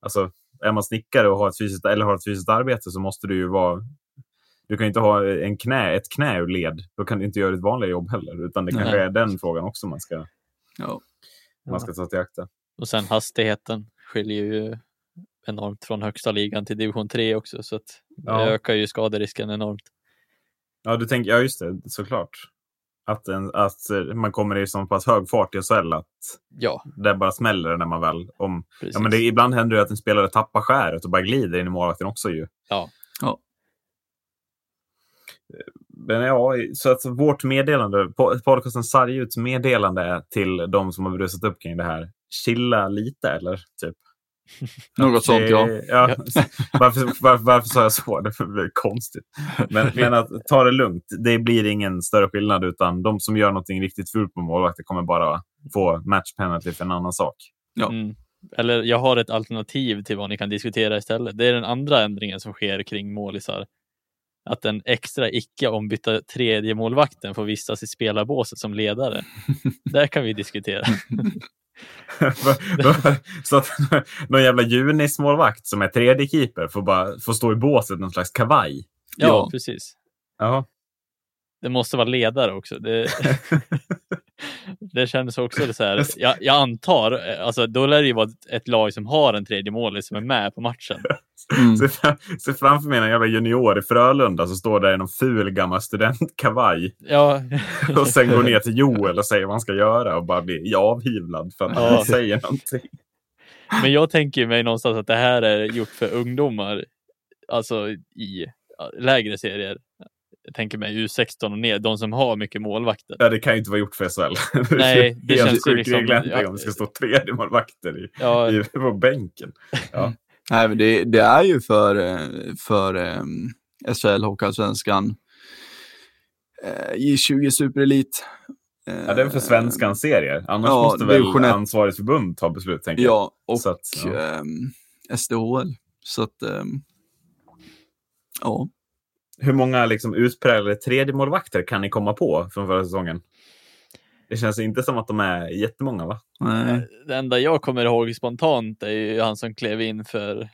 [SPEAKER 1] alltså är man snickare och har ett fysiskt, eller har ett fysiskt arbete så måste du ju vara du kan ju inte ha en knä, ett knä ur led. Då kan du inte göra ditt vanliga jobb heller. Utan det kanske
[SPEAKER 2] Nej.
[SPEAKER 1] är den frågan också man ska,
[SPEAKER 3] Ja.
[SPEAKER 1] man ska ta till akta.
[SPEAKER 2] Och sen hastigheten skiljer ju enormt från högsta ligan till division 3 också, så att det
[SPEAKER 1] Ja.
[SPEAKER 2] ökar ju skaderisken enormt.
[SPEAKER 1] Ja, du tänker, ja just det, såklart. Att, en, att man kommer i så pass hög fart i SHL att
[SPEAKER 2] Ja,
[SPEAKER 1] det bara smäller när man väl... Om,
[SPEAKER 2] precis.
[SPEAKER 1] ja, men det, ibland händer det att en spelare tappar skäret och bara glider in i målvakten också ju.
[SPEAKER 2] Ja.
[SPEAKER 3] Ja.
[SPEAKER 1] Men ja, så att vårt meddelande, po- podcasten Sarguts meddelande till de som har brusat upp kring det här. Chilla lite eller? Typ.
[SPEAKER 3] Något sånt, ja.
[SPEAKER 1] Ja. varför, varför, varför sa jag så? Det blir konstigt. Men, men att ta det lugnt. Det blir ingen större skillnad utan de som gör någonting riktigt fult på målvakter kommer bara få match penalty för en annan sak.
[SPEAKER 3] Ja.
[SPEAKER 2] Mm. Eller jag har ett alternativ till vad ni kan diskutera istället. Det är den andra ändringen som sker kring målisar. Att den extra icke ombytta tredje målvakten får vistas i spelarbåset som ledare. Där kan vi diskutera.
[SPEAKER 1] så att någon jävla Junis-målvakt som är tredje keeper får, bara, får stå i båset någon slags kavaj.
[SPEAKER 2] Ja,
[SPEAKER 3] Ja.
[SPEAKER 2] precis.
[SPEAKER 1] Ja.
[SPEAKER 2] Det måste vara ledare också. Det, det kändes också så här. Jag, jag antar, eh, alltså då lär det ju vara ett, ett lag som har en tredje målis som är med på matchen.
[SPEAKER 3] Mm.
[SPEAKER 1] Se, fram, se framför mig en jävla junior i Frölunda som står där i någon ful gammal studentkavaj
[SPEAKER 2] Ja,
[SPEAKER 1] och sen går ner till Joel och säger vad han ska göra och bara blir avhyvlad för att han
[SPEAKER 2] Ja.
[SPEAKER 1] inte säger någonting.
[SPEAKER 2] men jag tänker mig någonstans att det här är gjort för ungdomar, alltså i lägre serier. Jag tänker mig U16 och ner, de som har mycket målvakter.
[SPEAKER 1] Ja, det kan ju inte vara gjort för SHL.
[SPEAKER 2] Nej, det
[SPEAKER 1] Helt
[SPEAKER 2] känns ju liksom- ja.
[SPEAKER 1] om det ska stå tredje målvakter i,
[SPEAKER 2] Ja,
[SPEAKER 1] i, på bänken. Ja.
[SPEAKER 3] Nej, men det, det är ju för, eh, för um, SHL, Hockeyallsvenskan, eh, J20 Superelit. eh,
[SPEAKER 1] ja, det är för svenskans serier. Annars
[SPEAKER 3] ja,
[SPEAKER 1] måste väl
[SPEAKER 3] ett.
[SPEAKER 1] ansvarigt förbund ta beslut, tänker jag.
[SPEAKER 3] Ja, och
[SPEAKER 1] Så att, ja.
[SPEAKER 3] ehm, SDHL. Så att, ehm, ja.
[SPEAKER 1] Hur många liksom, utpräglade tredje målvakter kan ni komma på från förra säsongen? Det känns inte som att de är jättemånga, va?
[SPEAKER 3] Nej.
[SPEAKER 2] det enda jag kommer ihåg spontant är ju han som klev in för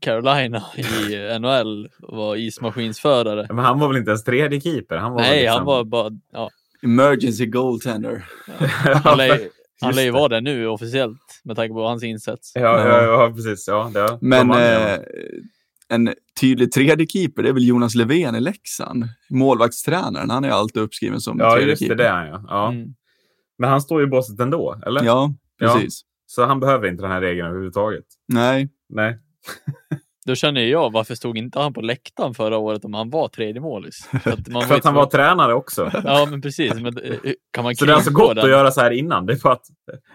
[SPEAKER 2] Carolina i NHL och var ismaskinsförare.
[SPEAKER 1] Men han var väl inte ens tredje keeper? Han var
[SPEAKER 2] Nej,
[SPEAKER 1] liksom...
[SPEAKER 2] han var bara, ja,
[SPEAKER 3] Emergency goaltender.
[SPEAKER 2] ju- han lär ju
[SPEAKER 1] det.
[SPEAKER 2] vara det nu officiellt med tanke på hans insats.
[SPEAKER 1] Ja, ja, ja, precis. Ja, det, de
[SPEAKER 3] Men
[SPEAKER 1] ja.
[SPEAKER 3] eh, en tydlig tredje keeper, det är väl Jonas Levén i Leksand. Målvaktstränaren, han är alltid uppskriven som
[SPEAKER 1] ja
[SPEAKER 3] tredje
[SPEAKER 1] just det,
[SPEAKER 3] keeper.
[SPEAKER 1] det är han ja. ja.
[SPEAKER 2] Mm.
[SPEAKER 1] Men han står ju i båset ändå, eller?
[SPEAKER 3] Ja,
[SPEAKER 1] Ja.
[SPEAKER 3] precis.
[SPEAKER 1] Så han behöver inte den här regeln överhuvudtaget.
[SPEAKER 3] Nej,
[SPEAKER 1] Nej.
[SPEAKER 2] då känner jag, varför stod inte han på läktaren förra året om han var tredje målis? För att, man
[SPEAKER 1] För att han var tränare också.
[SPEAKER 2] Ja, men precis. Men, eh, kan man
[SPEAKER 1] Så det är alltså gott
[SPEAKER 2] den?
[SPEAKER 1] att göra så här innan. Det är för att,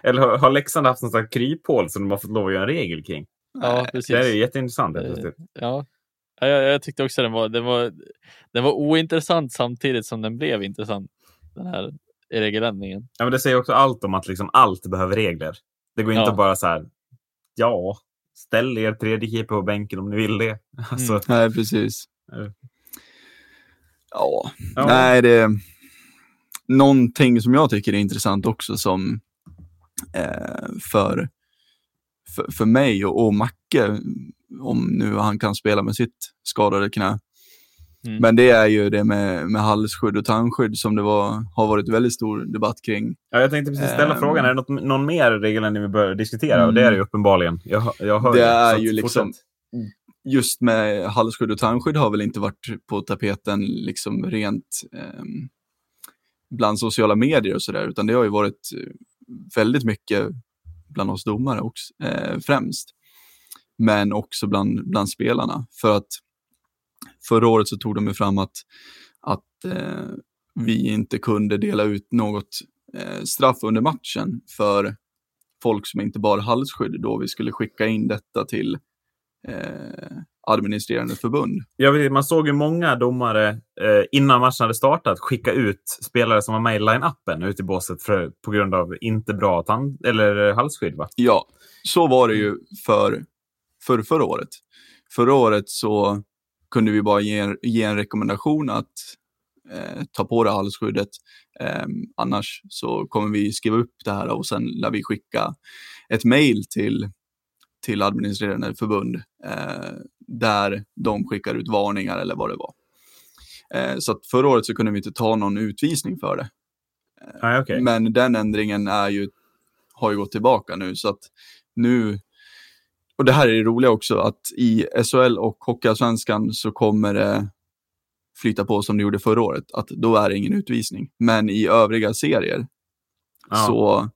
[SPEAKER 1] eller har- har Leksand haft någon slags kryphål som de har fått lov att göra en regel kring?
[SPEAKER 2] Ja, precis.
[SPEAKER 1] Det är jätteintressant.
[SPEAKER 2] Eh. Ja, Ja, jag, jag tyckte också den var, den, var, den var ointressant samtidigt som den blev intressant. Den här regeländringen.
[SPEAKER 1] Ja, men det säger också allt om att liksom allt behöver regler. Det går inte
[SPEAKER 2] Ja.
[SPEAKER 1] att bara så här, ja, ställ er tredje keeper på bänken om ni vill det. Alltså,
[SPEAKER 2] Mm.
[SPEAKER 3] Nej, precis.
[SPEAKER 1] Ja.
[SPEAKER 3] Ja,
[SPEAKER 1] ja.
[SPEAKER 3] nej det är någonting som jag tycker är intressant också som eh, för, för, för mig och, och Macke, om nu han kan spela med sitt skadade knä.
[SPEAKER 2] Mm.
[SPEAKER 3] Men det är ju det med, med halsskydd och tandskydd som det var, har varit väldigt stor debatt kring.
[SPEAKER 1] Ja, jag tänkte precis ställa
[SPEAKER 3] Ehm.
[SPEAKER 1] frågan, är det något, någon mer regeländring vi bör diskutera? Och det är det ju uppenbarligen. Jag, jag hör
[SPEAKER 3] Det är ju liksom-. Just med halsskydd och tandskydd har väl inte varit på tapeten liksom rent ehm, bland sociala medier och sådär, utan det har ju varit väldigt mycket bland oss domare också, eh, främst. Men också bland, bland spelarna. För att förra året så tog de ju fram att, att eh, vi inte kunde dela ut något eh, straff under matchen för folk som inte bar halsskydd då vi skulle skicka in detta till eh, administrerande förbund.
[SPEAKER 1] Jag vet, man såg ju många domare eh, innan matchen hade startat skicka ut spelare som var med i line-upen ut i båset för, på grund av inte bra tand eller eh, halsskydd. Va?
[SPEAKER 3] Ja, så var det ju för, för förra året. Förra året så kunde vi bara ge, ge en rekommendation att eh, ta på det halsskyddet. Eh, annars så kommer vi skriva upp det här och sen lär vi skicka ett mejl till, till administrerande förbund eh, där de skickar ut varningar eller vad det var. Eh, så att förra året så kunde vi inte ta någon utvisning för det.
[SPEAKER 1] Nej, okej.
[SPEAKER 3] Men den ändringen är ju, har ju gått tillbaka nu så att nu, och det här är det roliga också, att i SHL och Hockeyallsvenskan så kommer det flyta på som det gjorde förra året, att då är det ingen utvisning. Men i övriga serier
[SPEAKER 1] Ja.
[SPEAKER 3] så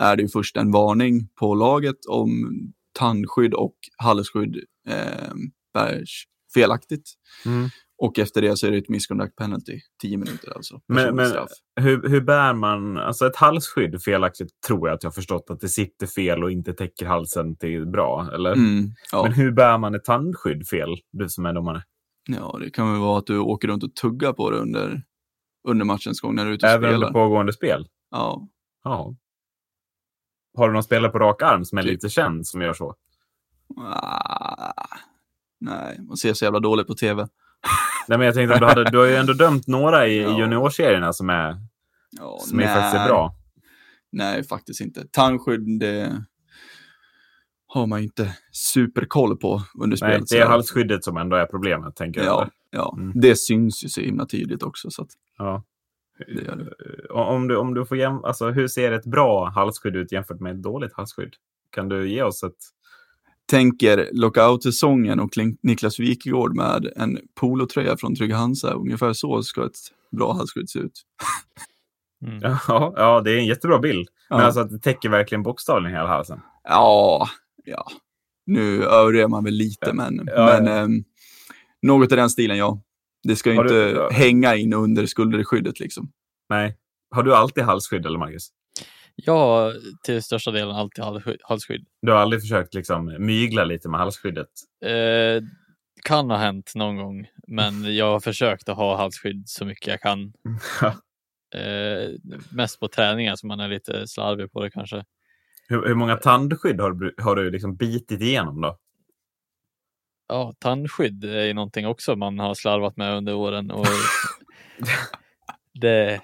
[SPEAKER 3] är det ju först en varning på laget om tandskydd och halsskydd eh, bärs felaktigt.
[SPEAKER 1] Mm.
[SPEAKER 3] Och efter det så är det ett misconduct penalty, 10 minuter alltså.
[SPEAKER 1] Men- men-. Hur, hur bär man, alltså ett halsskydd felaktigt tror jag att jag har förstått att det sitter fel och inte täcker halsen till bra, eller?
[SPEAKER 3] Mm, ja.
[SPEAKER 1] Men hur bär man ett tandskydd fel, du som är domare?
[SPEAKER 3] Ja, det kan väl vara att du åker runt och tuggar på det under, under matchens gång när du är ute och
[SPEAKER 1] Även
[SPEAKER 3] spelar.
[SPEAKER 1] under pågående spel?
[SPEAKER 3] Ja.
[SPEAKER 1] Ja. Har du någon spelare på rak arm som är
[SPEAKER 3] Typ.
[SPEAKER 1] lite känd som gör så?
[SPEAKER 3] Ah, nej, man ser så jävla dåligt på tv.
[SPEAKER 1] Nej, men jag tänkte att du, hade, du har ju ändå dömt några i,
[SPEAKER 3] Ja.
[SPEAKER 1] juniorserierna som är,
[SPEAKER 3] Ja,
[SPEAKER 1] som är faktiskt är bra.
[SPEAKER 3] Nej, faktiskt inte. Tandskydd, det har man inte superkoll på under
[SPEAKER 1] Nej,
[SPEAKER 3] spelet.
[SPEAKER 1] det är halsskyddet som ändå är problemet, tänker jag.
[SPEAKER 3] Ja, ja.
[SPEAKER 1] Mm.
[SPEAKER 3] det syns ju så himla tydligt också. Så att,
[SPEAKER 1] Ja.
[SPEAKER 3] det det.
[SPEAKER 1] Om du, om du får jäm, alltså, hur ser ett bra halsskydd ut jämfört med ett dåligt halsskydd? Kan du ge oss ett...
[SPEAKER 3] Tänker lockout-säsongen och Niklas Wikegård med en polotröja från Trygg Hansa. Ungefär så ska ett bra halsskydd se ut.
[SPEAKER 2] Mm.
[SPEAKER 1] Ja, ja, det är en jättebra bild. Men
[SPEAKER 3] Ja.
[SPEAKER 1] alltså att det täcker verkligen bokstavligen hela halsen.
[SPEAKER 3] Ja, ja. Nu överdriver man väl lite,
[SPEAKER 1] Ja.
[SPEAKER 3] men,
[SPEAKER 1] Ja,
[SPEAKER 3] men
[SPEAKER 1] ja.
[SPEAKER 3] ehm, något i den stilen, ja. Det ska ju
[SPEAKER 1] Har
[SPEAKER 3] inte
[SPEAKER 1] du- ja.
[SPEAKER 3] hänga in under skulderskyddet liksom.
[SPEAKER 1] Nej. Har du alltid halsskydd, eller Marcus?
[SPEAKER 2] Jag har till största delen alltid halsskydd-.
[SPEAKER 1] Du har aldrig försökt liksom mygla lite med halsskyddet?
[SPEAKER 2] Eh, kan ha hänt någon gång, men jag har försökt att ha halsskydd så mycket jag kan. Eh, mest på träningar så man är lite slarvig på det kanske.
[SPEAKER 1] hur, hur många tandskydd har du, har du liksom bitit igenom då?
[SPEAKER 2] Ja, tandskydd är ju någonting också man har slarvat med under åren. Och det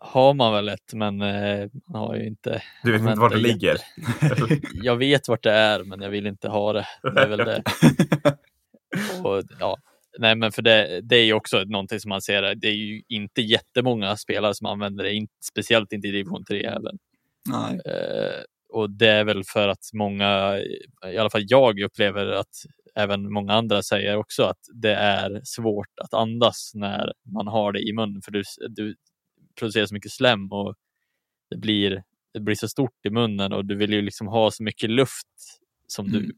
[SPEAKER 2] har man väl ett, men eh, man har ju inte.
[SPEAKER 1] Du vet inte det
[SPEAKER 2] det
[SPEAKER 1] ligger?
[SPEAKER 2] Jag vet vart det är, men jag vill inte ha det. Det är väl det. Och, ja. Nej, men för det, det är ju också någonting som man ser. Det är ju inte jättemånga spelare som använder det, in, speciellt inte i division 3 heller.
[SPEAKER 3] Nej.
[SPEAKER 2] Eh, och det är väl för att många, i alla fall jag upplever att även många andra säger också att det är svårt att andas när man har det i munnen för du, du producerar så mycket slem och det blir, det blir så stort i munnen och du vill ju liksom ha så mycket luft som du
[SPEAKER 3] Mm.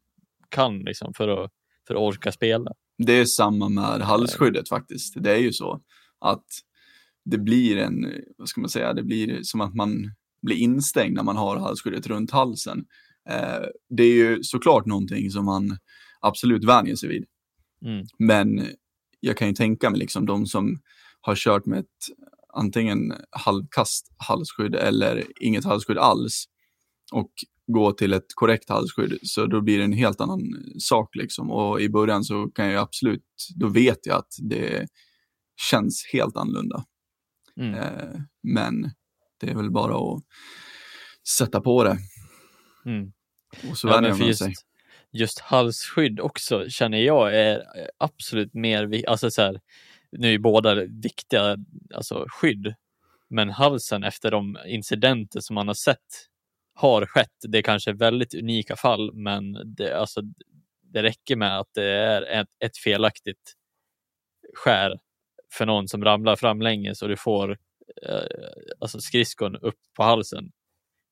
[SPEAKER 2] kan liksom för att, för att orka spela.
[SPEAKER 3] Det är samma med halsskyddet faktiskt. Det är ju så att det blir en, vad ska man säga, det blir som att man blir instängd när man har halsskyddet runt halsen. Eh, det är ju såklart någonting som man absolut vänjer sig vid.
[SPEAKER 2] Mm.
[SPEAKER 3] Men jag kan ju tänka mig liksom de som har kört med ett antingen halvkast halsskydd eller inget halsskydd alls och gå till ett korrekt halsskydd, så då blir det en helt annan sak liksom. Och i början så kan jag absolut, då vet jag att det känns helt annorlunda.
[SPEAKER 2] Mm.
[SPEAKER 3] Eh, men det är väl bara att sätta på det
[SPEAKER 2] Mm.
[SPEAKER 3] och så
[SPEAKER 2] Ja,
[SPEAKER 3] vänjer man
[SPEAKER 2] just,
[SPEAKER 3] sig.
[SPEAKER 2] just halsskydd också känner jag är absolut mer, alltså så här, nu är ju båda viktiga alltså skydd, men halsen efter de incidenter som man har sett har skett, det är kanske väldigt unika fall, men det, alltså, det räcker med att det är ett, ett felaktigt skär för någon som ramlar framlänges och du får eh, alltså skridskon upp på halsen.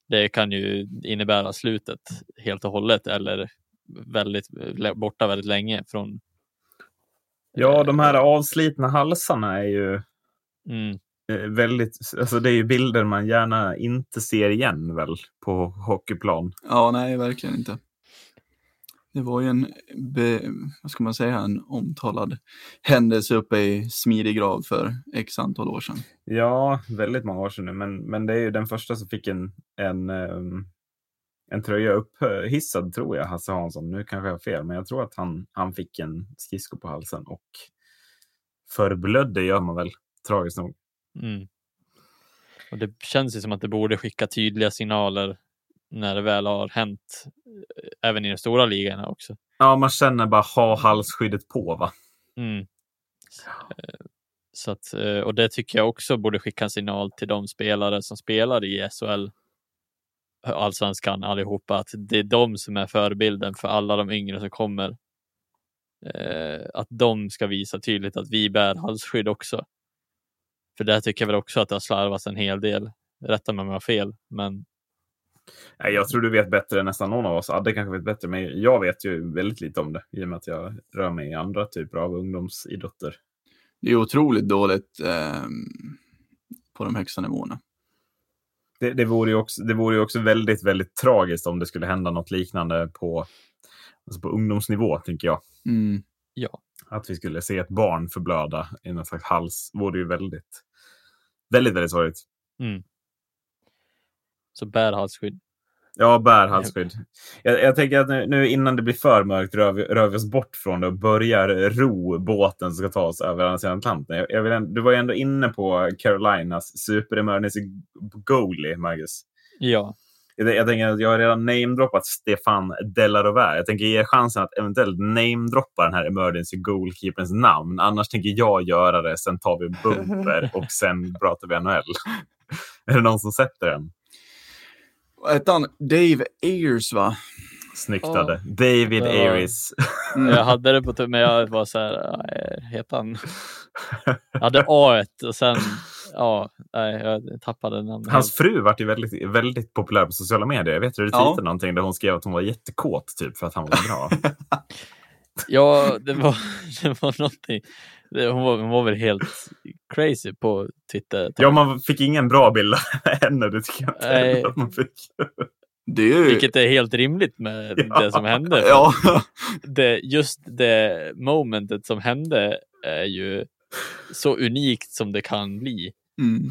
[SPEAKER 2] Det kan ju innebära slutet helt och hållet eller väldigt borta väldigt länge från.
[SPEAKER 1] Ja, de här avslitna halsarna är ju
[SPEAKER 2] Mm,
[SPEAKER 1] eh, väldigt, alltså det är ju bilder man gärna inte ser igen väl på hockeyplan.
[SPEAKER 3] Ja, nej, verkligen inte. Det var ju en, be, vad ska man säga, en omtalad händelse uppe i smidig grav för x antal år sedan.
[SPEAKER 1] Ja, väldigt många år sedan nu, men, men det är ju den första som fick en, en, ehm, en tröja upphissad tror jag, Hasse Hansson. Nu kanske jag har fel, men jag tror att han, han fick en skridsko på halsen och förblödde gör man väl, tragiskt nog.
[SPEAKER 2] mm. Och det känns ju som att det borde skicka tydliga signaler när det väl har hänt, eh, även i de stora ligorna också.
[SPEAKER 1] Ja, man känner bara ha halsskyddet på va?
[SPEAKER 2] Mm. Eh, Så att, eh, och det tycker jag också borde skicka en signal till de spelare som spelar i SHL, allsvenskan allihopa, att det är de som är förebilden för alla de yngre som kommer. Eh, Att de ska visa tydligt att vi bär halsskydd också. För där tycker jag väl också att det har slarvats en hel del. Rätta mig om jag har fel, men
[SPEAKER 1] jag tror du vet bättre än nästan någon av oss. Adde kanske vet bättre, men jag vet ju väldigt lite om det i och med att jag rör mig i andra typer av ungdomsidrotter.
[SPEAKER 3] Det är otroligt dåligt eh, på de högsta nivåerna.
[SPEAKER 1] Det, det, vore ju också, det vore ju också väldigt, väldigt tragiskt om det skulle hända något liknande på, alltså på ungdomsnivå, tänker jag.
[SPEAKER 3] Mm.
[SPEAKER 2] ja.
[SPEAKER 1] Att vi skulle se ett barn förblöda i någon slags hals vore ju väldigt, väldigt, väldigt sorgligt.
[SPEAKER 2] Mm. Så bär halsskydd.
[SPEAKER 1] Ja, bär halsskydd. Jag, jag tänker att nu, nu innan det blir för mörkt rör vi, rör vi oss bort från det och börjar ro båten som ska ta oss över andra sidan Atlanten. Jag, jag vill, du var ju ändå inne på Carolinas super emergency goalie, Marcus.
[SPEAKER 2] Ja,
[SPEAKER 1] Jag, jag tänker att jag har redan namedroppat Stefan Delarovere. Jag tänker ge chansen att eventuellt namedroppa den här emergency goalkeeperns namn. Annars tänker jag göra det, sen tar vi bumper och sen pratar vi NHL. Är det någon som sätter den?
[SPEAKER 3] Hette han? Dave Ayers, va?
[SPEAKER 1] Snyggt. Adde. David
[SPEAKER 2] Ja.
[SPEAKER 1] Aris.
[SPEAKER 3] Mm.
[SPEAKER 2] jag hade det på tur, men jag var så här, heter han? Jag hade A1 och sen, ja, nej, jag tappade namnet.
[SPEAKER 1] Hans fru vart ju väldigt, väldigt populär på sociala medier. Jag vet du
[SPEAKER 3] Ja.
[SPEAKER 1] ja. någonting där hon skrev att hon var jättekåt typ för att han var bra.
[SPEAKER 2] Ja, det var, det var någonting. Hon, var, hon var väl helt crazy på Twitter.
[SPEAKER 1] ja, man fick ingen bra bild av henne. Det tycker jag inte
[SPEAKER 2] Nej.
[SPEAKER 1] att man fick.
[SPEAKER 3] Det är ju...
[SPEAKER 2] Vilket är helt rimligt med
[SPEAKER 1] Ja.
[SPEAKER 2] det som hände.
[SPEAKER 3] Ja.
[SPEAKER 2] Det, just det momentet som hände är ju så unikt som det kan bli.
[SPEAKER 3] Mm.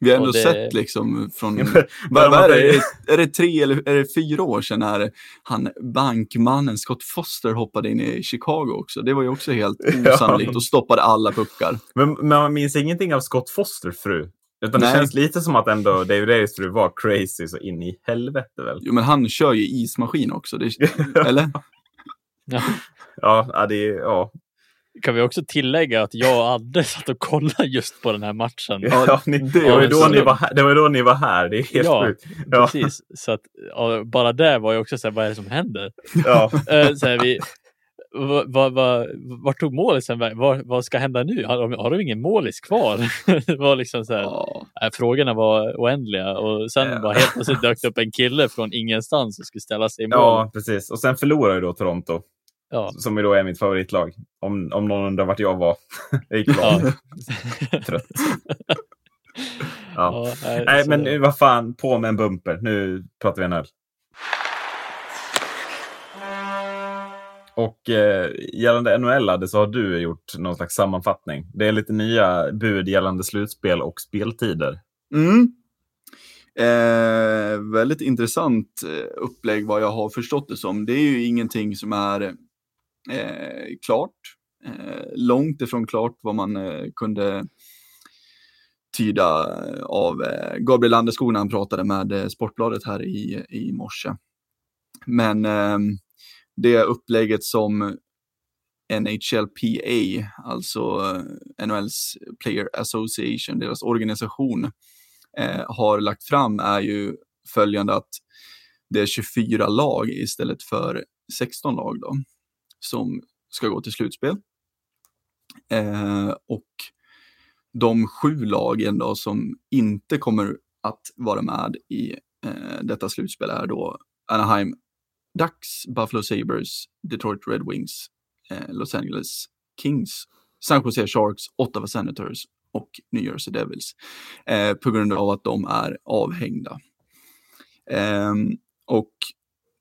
[SPEAKER 3] Vi har ändå
[SPEAKER 2] det-
[SPEAKER 3] sett liksom från, vad, vad är, det? är det? Det tre eller är det fyra år sedan när han bankmannen Scott Foster hoppade in i Chicago också? Det var ju också helt osannolikt och stoppade alla puckar.
[SPEAKER 1] Men, men man minns ingenting av Scott Fosters fru. Utan det
[SPEAKER 3] Nej.
[SPEAKER 1] känns lite som att ändå David Aris fru var crazy så in i helvete väl.
[SPEAKER 3] Jo, men han kör ju ismaskin också, det, eller?
[SPEAKER 2] Ja.
[SPEAKER 1] Ja, ja, det är, ja.
[SPEAKER 2] Kan vi också tillägga att jag och Adde satt och kollade just på den här matchen.
[SPEAKER 1] Ja, ni, det, var ju då ni var här, det var då ni var här. Det är helt
[SPEAKER 2] Ja.
[SPEAKER 1] sjukt. Ja,
[SPEAKER 2] Precis, så att ja, bara det var ju också så här, vad är det som händer?
[SPEAKER 1] ja.
[SPEAKER 2] Eh, så här, vi, vad, vad, vad, vart tog målisen? Vad, vad ska hända nu? Har de, har de ingen målis kvar? det var liksom så här,
[SPEAKER 3] Ja.
[SPEAKER 2] äh, frågorna var oändliga och sen
[SPEAKER 1] Ja.
[SPEAKER 2] bara helt plötsligt dök det upp en kille från ingenstans och skulle ställa sig i mål.
[SPEAKER 1] ja, precis. Och sen förlorar ju då Toronto.
[SPEAKER 2] Ja.
[SPEAKER 1] Som ju då är mitt favoritlag. Om, om någon undrar vart jag var. jag gick bra. Trött. Ja.
[SPEAKER 2] Ja, nej,
[SPEAKER 1] Nej,
[SPEAKER 2] så-
[SPEAKER 1] men vad fan, på med en bumper. Nu pratar vi en öl. Och eh, gällande NHL så har du gjort någon slags sammanfattning. Det är lite nya bud gällande slutspel och speltider.
[SPEAKER 3] Mm. Eh, väldigt intressant eh, upplägg vad jag har förstått det som. Det är ju ingenting som är eh, klart. Eh, långt ifrån klart vad man eh, kunde tyda eh, av eh, Gabriel Landeskog när han pratade med eh, Sportbladet här i, i morse. Men eh, det upplägget som NHLPA, alltså eh, NHLs Player Association, deras organisation, eh, har lagt fram är ju följande att det är 24 lag istället för 16 lag då, som ska gå till slutspel. Eh, och de sju lagen då som inte kommer att vara med i eh, detta slutspel är då Anaheim Ducks, Buffalo Sabres, Detroit Red Wings, eh, Los Angeles Kings, San Jose Sharks, Ottawa Senators och New Jersey Devils. Eh, på grund av att de är avhängda. Ehm, och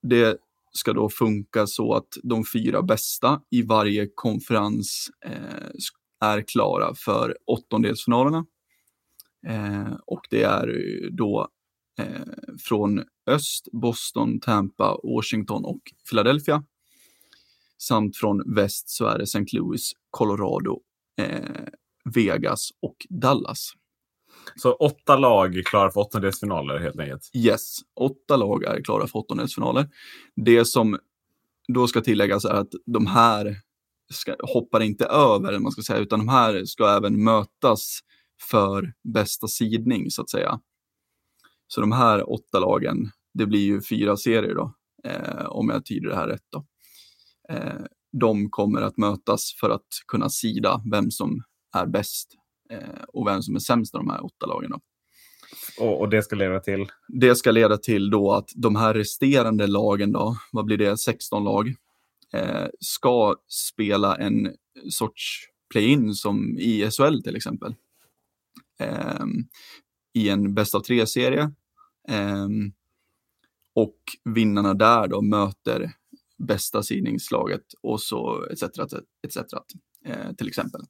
[SPEAKER 3] det ska då funka så att de fyra bästa i varje konferens eh, är klara för åttondelsfinalerna. Eh, och det är då eh, från öst, Boston, Tampa, Washington och Philadelphia. Samt från väst så är det St. Louis, Colorado, eh, Vegas och Dallas.
[SPEAKER 1] Så åtta lag klarar klara för åttondelsfinaler helt enkelt.
[SPEAKER 3] Yes, åtta lag är klara för åttondelsfinaler. Det som då ska tilläggas är att de här ska, hoppar inte över, man ska säga, utan de här ska även mötas för bästa sidning så att säga. Så de här åtta lagen, det blir ju fyra serier då, eh, om jag tyder det här rätt då. Eh, de kommer att mötas för att kunna sida vem som är bäst och vem som är sämst av de här åtta lagen. Då.
[SPEAKER 1] Och, och det ska leda till?
[SPEAKER 3] Det ska leda till då att de här resterande lagen då, vad blir det, 16 lag, eh, ska spela en sorts play-in som i SHL till exempel. Eh, I en bäst av tre-serie. Eh, och vinnarna där då möter bästa sidningslaget och så etc. etc, eh, till exempel.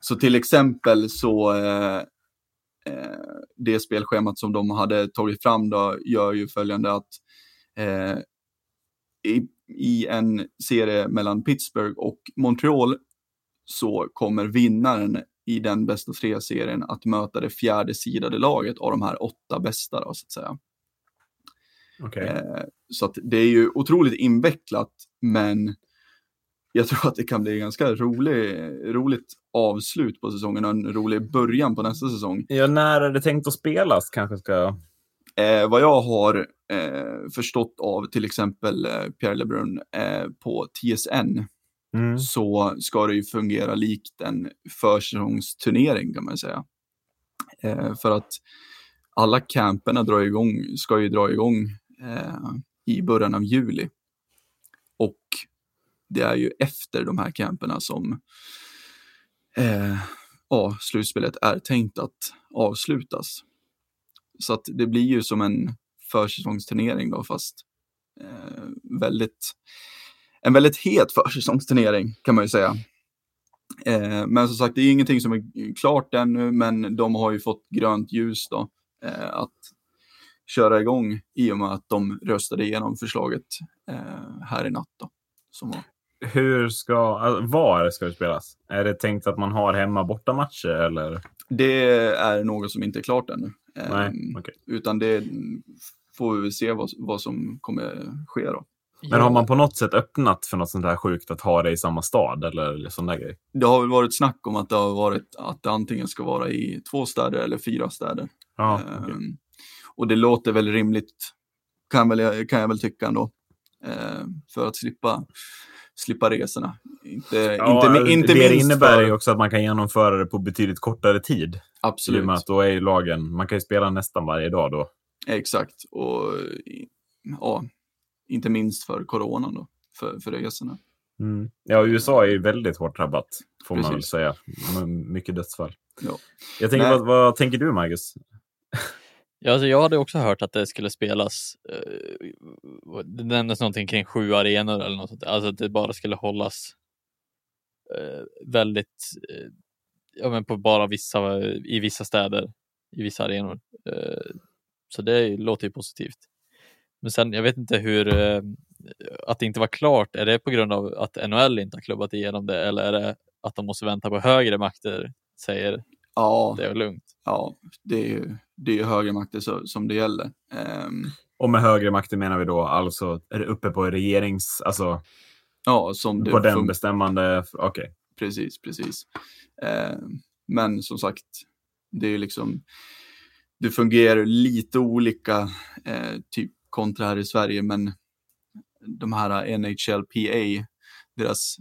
[SPEAKER 3] Så till exempel så eh, eh, det spelschemat som de hade tagit fram då gör ju följande att eh, i, i en serie mellan Pittsburgh och Montreal så kommer vinnaren i den bästa tre-serien att möta det fjärde sidade laget av de här åtta bästa då, så att säga.
[SPEAKER 1] Okej.
[SPEAKER 3] Eh, så att det är ju otroligt invecklat, men jag tror att det kan bli ganska rolig, roligt avslut på säsongen och en rolig början på nästa säsong.
[SPEAKER 1] Ja, när är det tänkt att spelas kanske ska...
[SPEAKER 3] Eh, vad jag har eh, förstått av till exempel eh, Pierre Lebrun eh, på TSN
[SPEAKER 1] Mm.
[SPEAKER 3] så ska det ju fungera likt en försäsongsturnering kan man säga. Eh, för att alla camperna drar igång, ska ju dra igång eh, i början av juli. Det är ju efter de här camperna som eh, ja, slutspelet är tänkt att avslutas. Så att det blir ju som en försäsongsturnering då, fast eh, väldigt, en väldigt het försäsongsturnering kan man ju säga. Eh, men som sagt, det är ingenting som är klart ännu, men de har ju fått grönt ljus då eh, att köra igång i och med att de röstade igenom förslaget eh, här i natt. Då, som var.
[SPEAKER 1] Hur ska... alltså, Var ska det spelas? Är det tänkt att man har hemma bortamatcher eller?
[SPEAKER 3] Det är något som inte är klart ännu.
[SPEAKER 1] Nej, okej.
[SPEAKER 3] Utan det får vi väl se vad, vad som kommer ske då.
[SPEAKER 1] Men har man på något sätt öppnat för något sånt här sjukt att ha det i samma stad eller sån där grej?
[SPEAKER 3] Det har väl varit snack om att det har varit att det antingen ska vara i två städer eller fyra städer.
[SPEAKER 1] Ja,
[SPEAKER 3] Ehm,
[SPEAKER 1] okej.
[SPEAKER 3] Och det låter väl rimligt, kan, väl, kan jag väl tycka ändå. Ehm, för att slippa, slippa resorna. Inte,
[SPEAKER 1] Ja,
[SPEAKER 3] inte, inte
[SPEAKER 1] det
[SPEAKER 3] minst
[SPEAKER 1] innebär
[SPEAKER 3] för,
[SPEAKER 1] ju också att man kan genomföra det på betydligt kortare tid. I och
[SPEAKER 3] Absolut,
[SPEAKER 1] med att då är lagen, man kan ju spela nästan varje dag då.
[SPEAKER 3] exakt. Och ja, inte minst för coronan då, för, för resorna.
[SPEAKER 1] Mm. Ja, USA är ju väldigt hårt drabbat, får man väl
[SPEAKER 3] Precis.
[SPEAKER 1] säga. Mycket dödsfall.
[SPEAKER 3] Ja.
[SPEAKER 1] Jag tänker, vad, vad tänker du, Marcus?
[SPEAKER 2] Ja, alltså jag hade också hört att det skulle spelas, eh, det nämndes någonting kring sju arenor eller något sånt, alltså att det bara skulle hållas eh, väldigt, eh, ja men på bara vissa, i vissa städer, i vissa arenor. Eh, så det låter ju positivt. Men sen, jag vet inte hur, eh, att det inte var klart, är det på grund av att NHL inte har klubbat igenom det eller är det att de måste vänta på högre makter, säger
[SPEAKER 3] Ja,
[SPEAKER 2] det är lugnt?
[SPEAKER 3] ja det är ju det är ju högre makter som det gäller. Ehm,
[SPEAKER 1] Och med högre makter menar vi då alltså är det uppe på regerings... Alltså
[SPEAKER 3] ja, som det
[SPEAKER 1] på den bestämmande... Okej.
[SPEAKER 3] Precis, precis. Ehm, men som sagt, det är ju liksom, det fungerar lite olika eh, typ kontra här i Sverige, men de här NHLPA, deras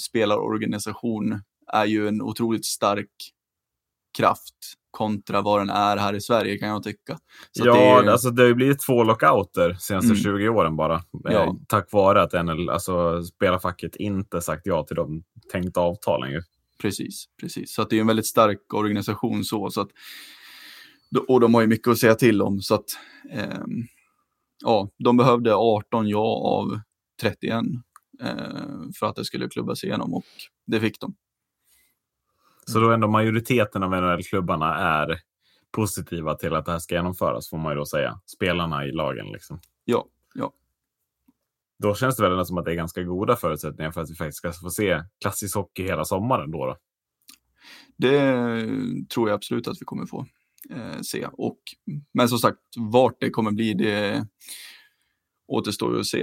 [SPEAKER 3] spelarorganisation är ju en otroligt stark kraft kontra vad den är här i Sverige kan jag tycka. Så
[SPEAKER 1] Ja,
[SPEAKER 3] det är,
[SPEAKER 1] alltså det har ju blivit två lockouter senaste
[SPEAKER 3] Mm.
[SPEAKER 1] 20 åren bara.
[SPEAKER 3] Ja.
[SPEAKER 1] Eh, tack vare att NL, alltså, spelarfacket inte sagt ja till de tänkta avtalen. Ju.
[SPEAKER 3] Precis, precis. Så att det är en väldigt stark organisation så. så att, och de har ju mycket att säga till om. Så att, ehm, ja, de behövde 18 ja av 31 eh, för att det skulle klubbas igenom och det fick de.
[SPEAKER 1] Så då ändå majoriteten av NHL-klubbarna är positiva till att det här ska genomföras, får man ju då säga. Spelarna i lagen liksom.
[SPEAKER 3] Ja, ja,
[SPEAKER 1] Då känns det väl som att det är ganska goda förutsättningar för att vi faktiskt ska få se klassisk hockey hela sommaren då. då.
[SPEAKER 3] det tror jag absolut att vi kommer få eh, se. Och, men som sagt, vart det kommer bli, det återstår ju att se.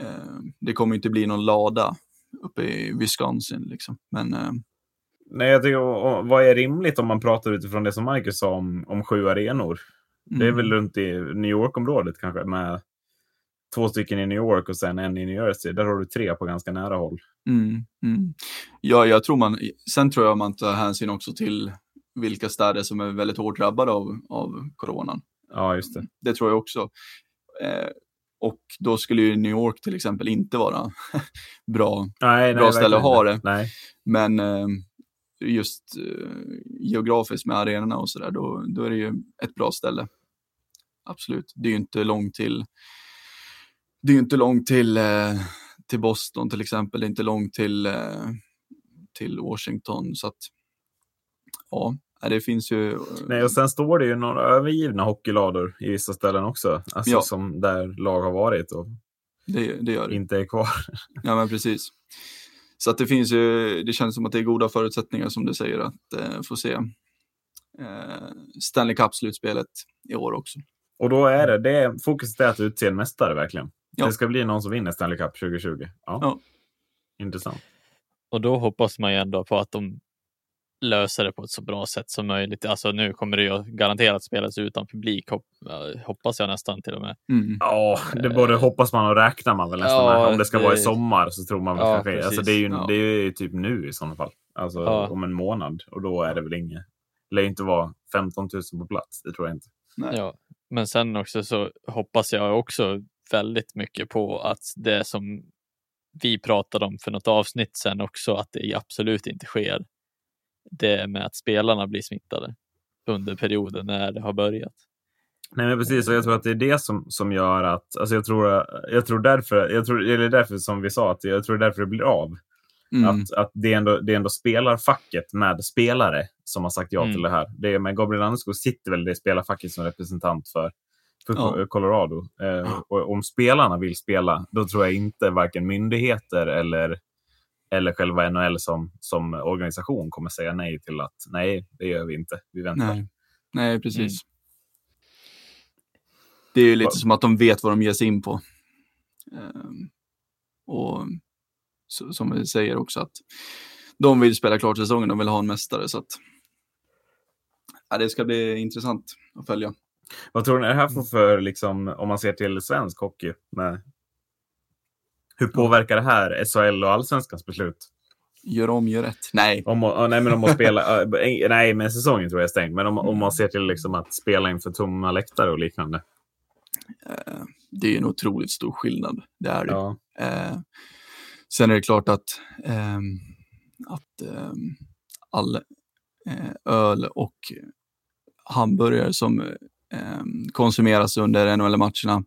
[SPEAKER 3] Eh, det kommer inte bli någon lada uppe i Wisconsin liksom. Men eh,
[SPEAKER 1] Nej, jag tycker, och, och, vad är rimligt om man pratar utifrån det som Marcus sa om, om sju arenor? Det är
[SPEAKER 3] mm.
[SPEAKER 1] väl runt i New York-området kanske med två stycken i New York och sen en i New Jersey. Där har du tre på ganska nära håll.
[SPEAKER 3] Mm, mm. Ja, jag tror man, sen tror jag man tar hänsyn också till vilka städer som är väldigt hårt drabbade av, av coronan.
[SPEAKER 1] Ja, just det.
[SPEAKER 3] Det tror jag också. Eh, och då skulle ju New York till exempel inte vara bra.
[SPEAKER 1] Nej,
[SPEAKER 3] Bra ställe att ha det.
[SPEAKER 1] Nej.
[SPEAKER 3] Men eh, just eh, geografiskt med arenorna och sådär, då, då är det ju ett bra ställe. Absolut. Det är ju inte långt till det är inte långt till, eh, till Boston till exempel. Det är inte långt till, eh, till Washington. Så att, ja, det finns ju.
[SPEAKER 1] Nej, och sen står det ju några övergivna hockeylador i vissa ställen också. Alltså
[SPEAKER 3] Ja.
[SPEAKER 1] som där lag har varit och
[SPEAKER 3] det, det gör det.
[SPEAKER 1] inte är kvar.
[SPEAKER 3] Ja, men precis. Så att det finns ju, det känns som att det är goda förutsättningar som du säger att eh, få se eh, Stanley Cup-slutspelet i år också.
[SPEAKER 1] Och då är det, det är, fokuset är att utse en mästare verkligen.
[SPEAKER 3] Ja.
[SPEAKER 1] Det ska bli någon som vinner Stanley Cup 2020. Ja.
[SPEAKER 3] Ja.
[SPEAKER 1] Intressant.
[SPEAKER 2] Och då hoppas man ju ändå på att de löser det på ett så bra sätt som möjligt. Alltså nu kommer det ju garanterat spelas utan publik, eh, hoppas jag nästan till och med.
[SPEAKER 3] Mm.
[SPEAKER 1] Ja, det både hoppas man och räknar man väl nästan
[SPEAKER 2] Ja.
[SPEAKER 1] Om det ska
[SPEAKER 2] det-
[SPEAKER 1] vara i sommar så tror man väl
[SPEAKER 2] Ja,
[SPEAKER 1] kanske. Alltså det är ju
[SPEAKER 3] Ja.
[SPEAKER 1] det är ju typ nu i sådana fall. Alltså
[SPEAKER 2] Ja.
[SPEAKER 1] om en månad. Och då är det väl inget. Det lär inte vara 15 000 på plats. Det tror jag inte.
[SPEAKER 3] Nej.
[SPEAKER 2] Ja, men sen också så hoppas jag också väldigt mycket på att det som vi pratade om för något avsnitt sen också, att det absolut inte sker. Det med att spelarna blir smittade under perioden när det har börjat.
[SPEAKER 1] Nej men precis, och jag tror att det är det som, som gör att, alltså jag tror, jag tror därför, jag tror, eller därför som vi sa, att jag tror därför det blir av.
[SPEAKER 3] Mm.
[SPEAKER 1] Att, att det, är ändå, det är ändå spelarfacket med spelare som har sagt ja
[SPEAKER 2] Mm.
[SPEAKER 1] till det här. Det är med Gabriel Landeskog sitter väl det spelarfacket som representant för, för
[SPEAKER 3] Ja.
[SPEAKER 1] Colorado. Eh, och om spelarna vill spela, då tror jag inte varken myndigheter eller, eller själva NHL som, som organisation kommer säga nej till att nej, det gör vi inte. Vi väntar.
[SPEAKER 3] Nej. Nej, precis. Det är ju lite som att de vet vad de ger sig in på. Ehm, och så, som vi säger också att de vill spela klart säsongen, de vill ha en mästare. Så att, ja, det ska bli intressant att följa.
[SPEAKER 1] Vad tror ni det här får för, liksom, om man ser till svensk hockey? Med, hur påverkar det här SHL och allsvenskans beslut?
[SPEAKER 3] Gör om, gör rätt. Nej,
[SPEAKER 1] Om, nej, men om att spela, nej, men säsongen tror jag är stängd. Men om, om man ser till liksom att spela inför tomma läktare och liknande.
[SPEAKER 3] eh, det är en otroligt stor skillnad. Det är det.
[SPEAKER 1] Ja.
[SPEAKER 3] Eh, sen är det klart att, ehm, att ehm, all eh, öl och hamburgare som ehm, konsumeras under NHL-matcherna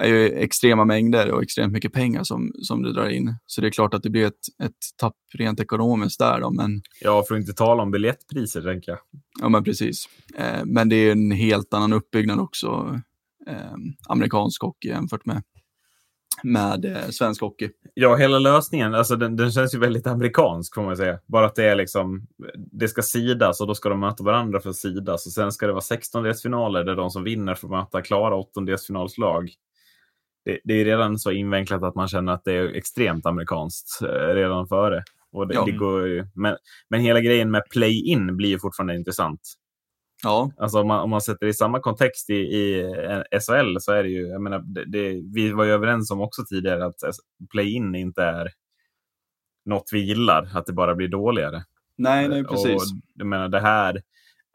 [SPEAKER 3] är ju extrema mängder och extremt mycket pengar som, som du drar in. Så det är klart att det blir ett, ett tapp rent ekonomiskt där då, men
[SPEAKER 1] Ja, för att inte tala om biljettpriser, tänker jag.
[SPEAKER 3] Ja, men precis. Eh, men det är en helt annan uppbyggnad också, eh, amerikansk hockey jämfört med, med eh, svensk hockey.
[SPEAKER 1] Ja, hela lösningen, alltså den, den känns ju väldigt amerikansk får man säga. Bara att det är liksom, det ska sidas och då ska de möta varandra för att sidas. Och sen ska det vara 16-delsfinaler där de som vinner får möta klara åttondelsfinalslag. Det, det är redan så invecklat att man känner att det är extremt amerikanskt eh, redan före. Och det,
[SPEAKER 3] Ja.
[SPEAKER 1] det går, men, men hela grejen med play-in blir ju fortfarande intressant.
[SPEAKER 3] Ja,
[SPEAKER 1] Alltså om man, om man sätter det i samma kontext i, i eh, SHL så är det ju, jag menar, det, det, vi var ju överens om också tidigare att play-in inte är något vi gillar, att det bara blir dåligare.
[SPEAKER 3] nej, nej, precis.
[SPEAKER 1] Och jag menar det här,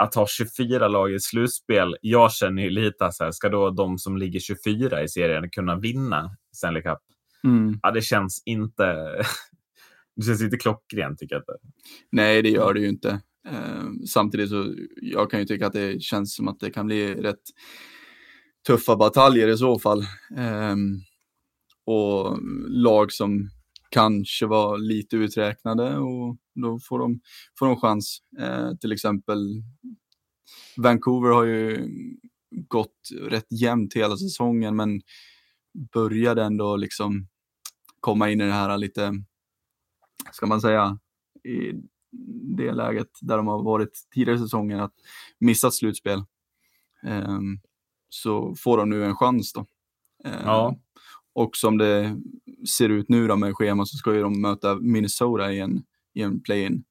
[SPEAKER 1] att ha 24 lag i slutspel, jag känner ju lite så här, ska då de som ligger 24 i serien kunna vinna Stanley Cup?
[SPEAKER 3] Mm.
[SPEAKER 1] Ja, det känns inte, det känns inte klockrent tycker jag.
[SPEAKER 3] Nej, det gör det ju inte. Eh, samtidigt så, jag kan ju tycka att det känns som att det kan bli rätt tuffa bataljer i så fall. Eh, och lag som kanske var lite uträknade och då får de, får de chans. Eh, till exempel Vancouver har ju gått rätt jämnt hela säsongen men började ändå liksom komma in i det här lite, ska man säga, i det läget där de har varit tidigare i säsongen att missat slutspel. Ehm, så får de nu en chans då. Ehm,
[SPEAKER 1] Ja.
[SPEAKER 3] Och som det ser ut nu då med schema så ska ju de möta Minnesota i en, i en play-in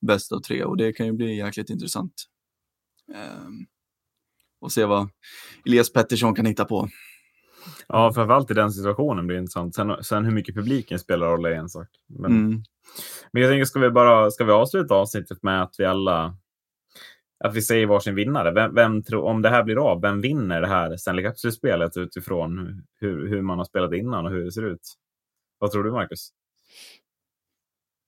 [SPEAKER 3] bäst av tre och det kan ju bli jäkligt intressant. Ehm, och se vad Elias Pettersson kan hitta på.
[SPEAKER 1] Ja, framförallt i den situationen blir det intressant. Sen, sen hur mycket publiken spelar roll är en sak. Men,
[SPEAKER 3] Mm.
[SPEAKER 1] men jag tänker, ska vi bara ska vi avsluta avsnittet med att vi alla att vi säger varsin vinnare? Vem, vem tror, om det här blir av, vem vinner det här Stanley Cup-slutspelet utifrån hur, hur man har spelat innan och hur det ser ut? Vad tror du, Marcus?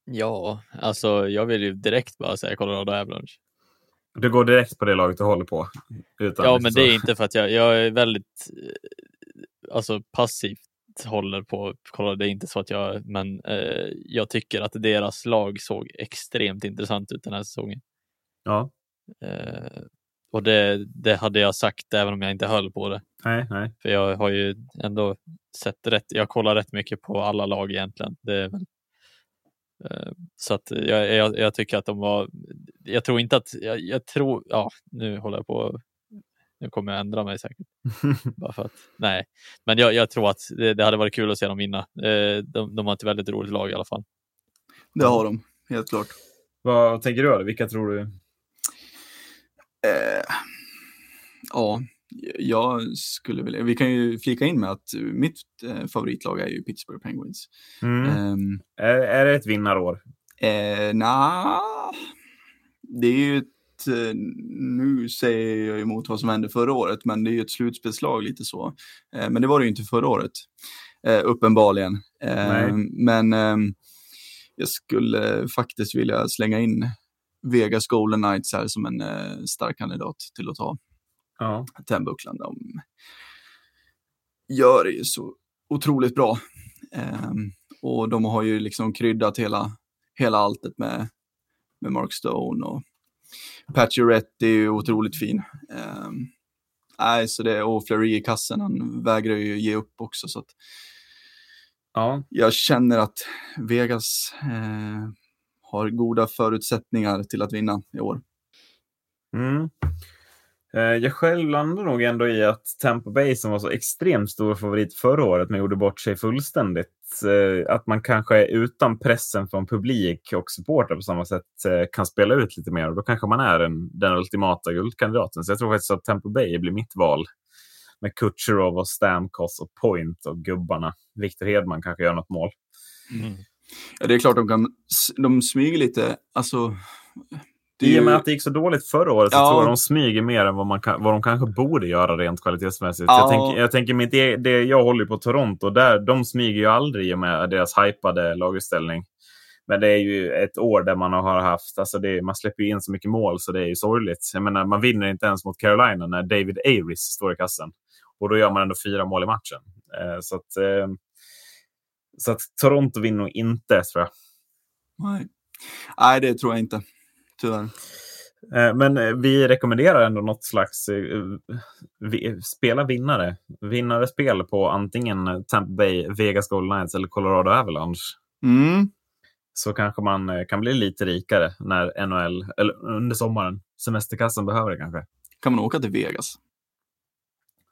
[SPEAKER 2] Ja, alltså jag vill ju direkt bara säga Colorado Avalanche.
[SPEAKER 1] Du går direkt på det laget du håller på? Utan
[SPEAKER 2] Ja, men
[SPEAKER 1] så-
[SPEAKER 2] det är inte för att jag, jag är väldigt eh, alltså passivt håller på Colorado. Det är inte så att jag, men eh, jag tycker att deras lag såg extremt intressant ut den här säsongen.
[SPEAKER 1] Ja,
[SPEAKER 2] Eh, och det, det hade jag sagt även om jag inte höll på det.
[SPEAKER 1] nej, nej.
[SPEAKER 2] För jag har ju ändå sett rätt. Jag kollar rätt mycket på alla lag egentligen. Det är väl, så att jag, jag, jag tycker att de var. Jag tror inte att jag, jag tror. Ja, nu håller jag på. Nu kommer jag ändra mig säkert. Bara för att, nej, men jag, jag tror att det, det hade varit kul att se dem vinna. Eh, de, de har ett väldigt roligt lag i alla fall.
[SPEAKER 3] Det har de, helt klart.
[SPEAKER 1] Vad tänker du? Vilka tror du?
[SPEAKER 3] Eh, ja, jag skulle vilja, vi kan ju flika in med att mitt eh, favoritlag är ju Pittsburgh Penguins.
[SPEAKER 1] Mm.
[SPEAKER 3] Ehm,
[SPEAKER 1] Är, är det ett vinnarår?
[SPEAKER 3] eh, na, det är ju ett, eh, nu säger jag emot vad som hände förra året, men det är ju ett slutspelslag lite så. Eh, men det var det ju inte förra året, eh, uppenbarligen. Eh, men ehm, jag skulle faktiskt vilja slänga in Vegas Golden Knights här som en eh, stark kandidat till att ta
[SPEAKER 1] Ja.
[SPEAKER 3] Tenbucklan. De gör det ju så otroligt bra. Ehm, och de har ju liksom kryddat hela, hela alltet med, med Mark Stone och Pacioretty är ju otroligt fin. Ehm, nej, så det, och Fleury i kassen, han vägrar ju ge upp också. Så att
[SPEAKER 1] ja.
[SPEAKER 3] jag känner att Vegas eh, har goda förutsättningar till att vinna i år.
[SPEAKER 1] Mm. Eh, jag själv landar nog ändå i att Tampa Bay som var så extremt stor favorit förra året men gjorde bort sig fullständigt. Eh, att man kanske är utan pressen från publik och supportrar på samma sätt eh, kan spela ut lite mer och då kanske man är den, den ultimata guldkandidaten. Så jag tror faktiskt att Tampa Bay blir mitt val. Med Kutjerov och Stamkos och Point och gubbarna. Victor Hedman kanske gör något mål. Mm.
[SPEAKER 3] Ja, det är klart de kan, de smyger lite, alltså,
[SPEAKER 1] i och med att det gick så dåligt förra året så
[SPEAKER 3] Ja.
[SPEAKER 1] tror jag de smyger mer än vad, man kan, vad de kanske borde göra rent kvalitetsmässigt.
[SPEAKER 3] Ja.
[SPEAKER 1] Jag tänker, jag tänker mitt, e- det, jag håller på Toronto, där, de smyger ju aldrig i och med deras hypade lagutställning. Men det är ju ett år där man har haft, alltså det, man släpper in så mycket mål så det är ju sorgligt. Jag menar, man vinner inte ens mot Carolina när David Aris står i kassen. Och då gör man ändå fyra mål i matchen. Eh, så, att, eh, så att Toronto vinner nog inte, tror jag.
[SPEAKER 3] Nej. Nej, det tror jag inte. Tyvärr.
[SPEAKER 1] Eh, Men eh, vi rekommenderar ändå något slags eh, spela vinnare. Vinnare spel på antingen Tampa Bay, Vegas Golden Knights eller Colorado Avalanche.
[SPEAKER 3] Mm.
[SPEAKER 1] Så kanske man kan bli lite rikare när NHL, eller under sommaren, semesterkassan behöver det kanske.
[SPEAKER 3] Kan man åka till Vegas?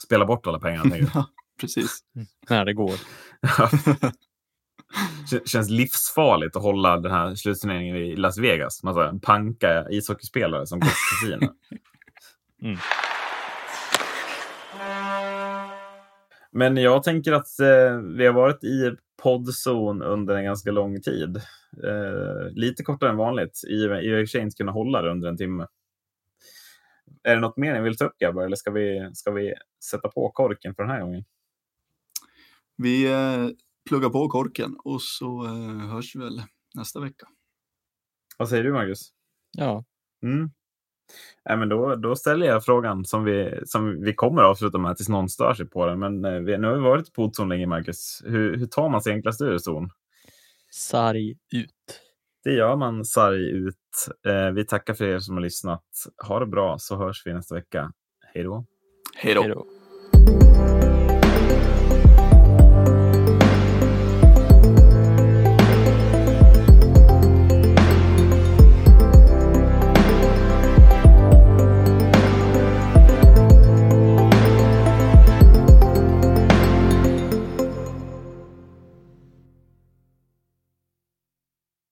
[SPEAKER 1] Spela bort alla pengar. tänker
[SPEAKER 3] precis.
[SPEAKER 2] När det går.
[SPEAKER 1] Det känns livsfarligt att hålla den här slutturneringen i Las Vegas. Massa panka ishockeyspelare som går kasino.
[SPEAKER 2] Mm.
[SPEAKER 1] Men jag tänker att eh, vi har varit i poddzon under en ganska lång tid. Eh, lite kortare än vanligt. I i och för sig inte kunna hålla det under en timme. Är det något mer ni vill ta upp grabbar? Eller ska vi, ska vi sätta på korken för den här gången?
[SPEAKER 3] Vi eh, pluggar på korken och så eh, hörs vi väl nästa vecka.
[SPEAKER 1] Vad säger du Marcus?
[SPEAKER 2] Ja,
[SPEAKER 1] Mm. Nej, men då, då ställer jag frågan som vi, som vi kommer att avsluta med tills någon stör sig på den. Men eh, vi, nu har vi varit i podzon länge, Marcus. Hur, hur tar man sig enklast ur zon?
[SPEAKER 2] sarg ut.
[SPEAKER 1] Det gör man sarg ut. Eh, vi tackar för er som har lyssnat. Ha det bra så hörs vi nästa vecka.
[SPEAKER 3] Hej då.
[SPEAKER 2] Hej då.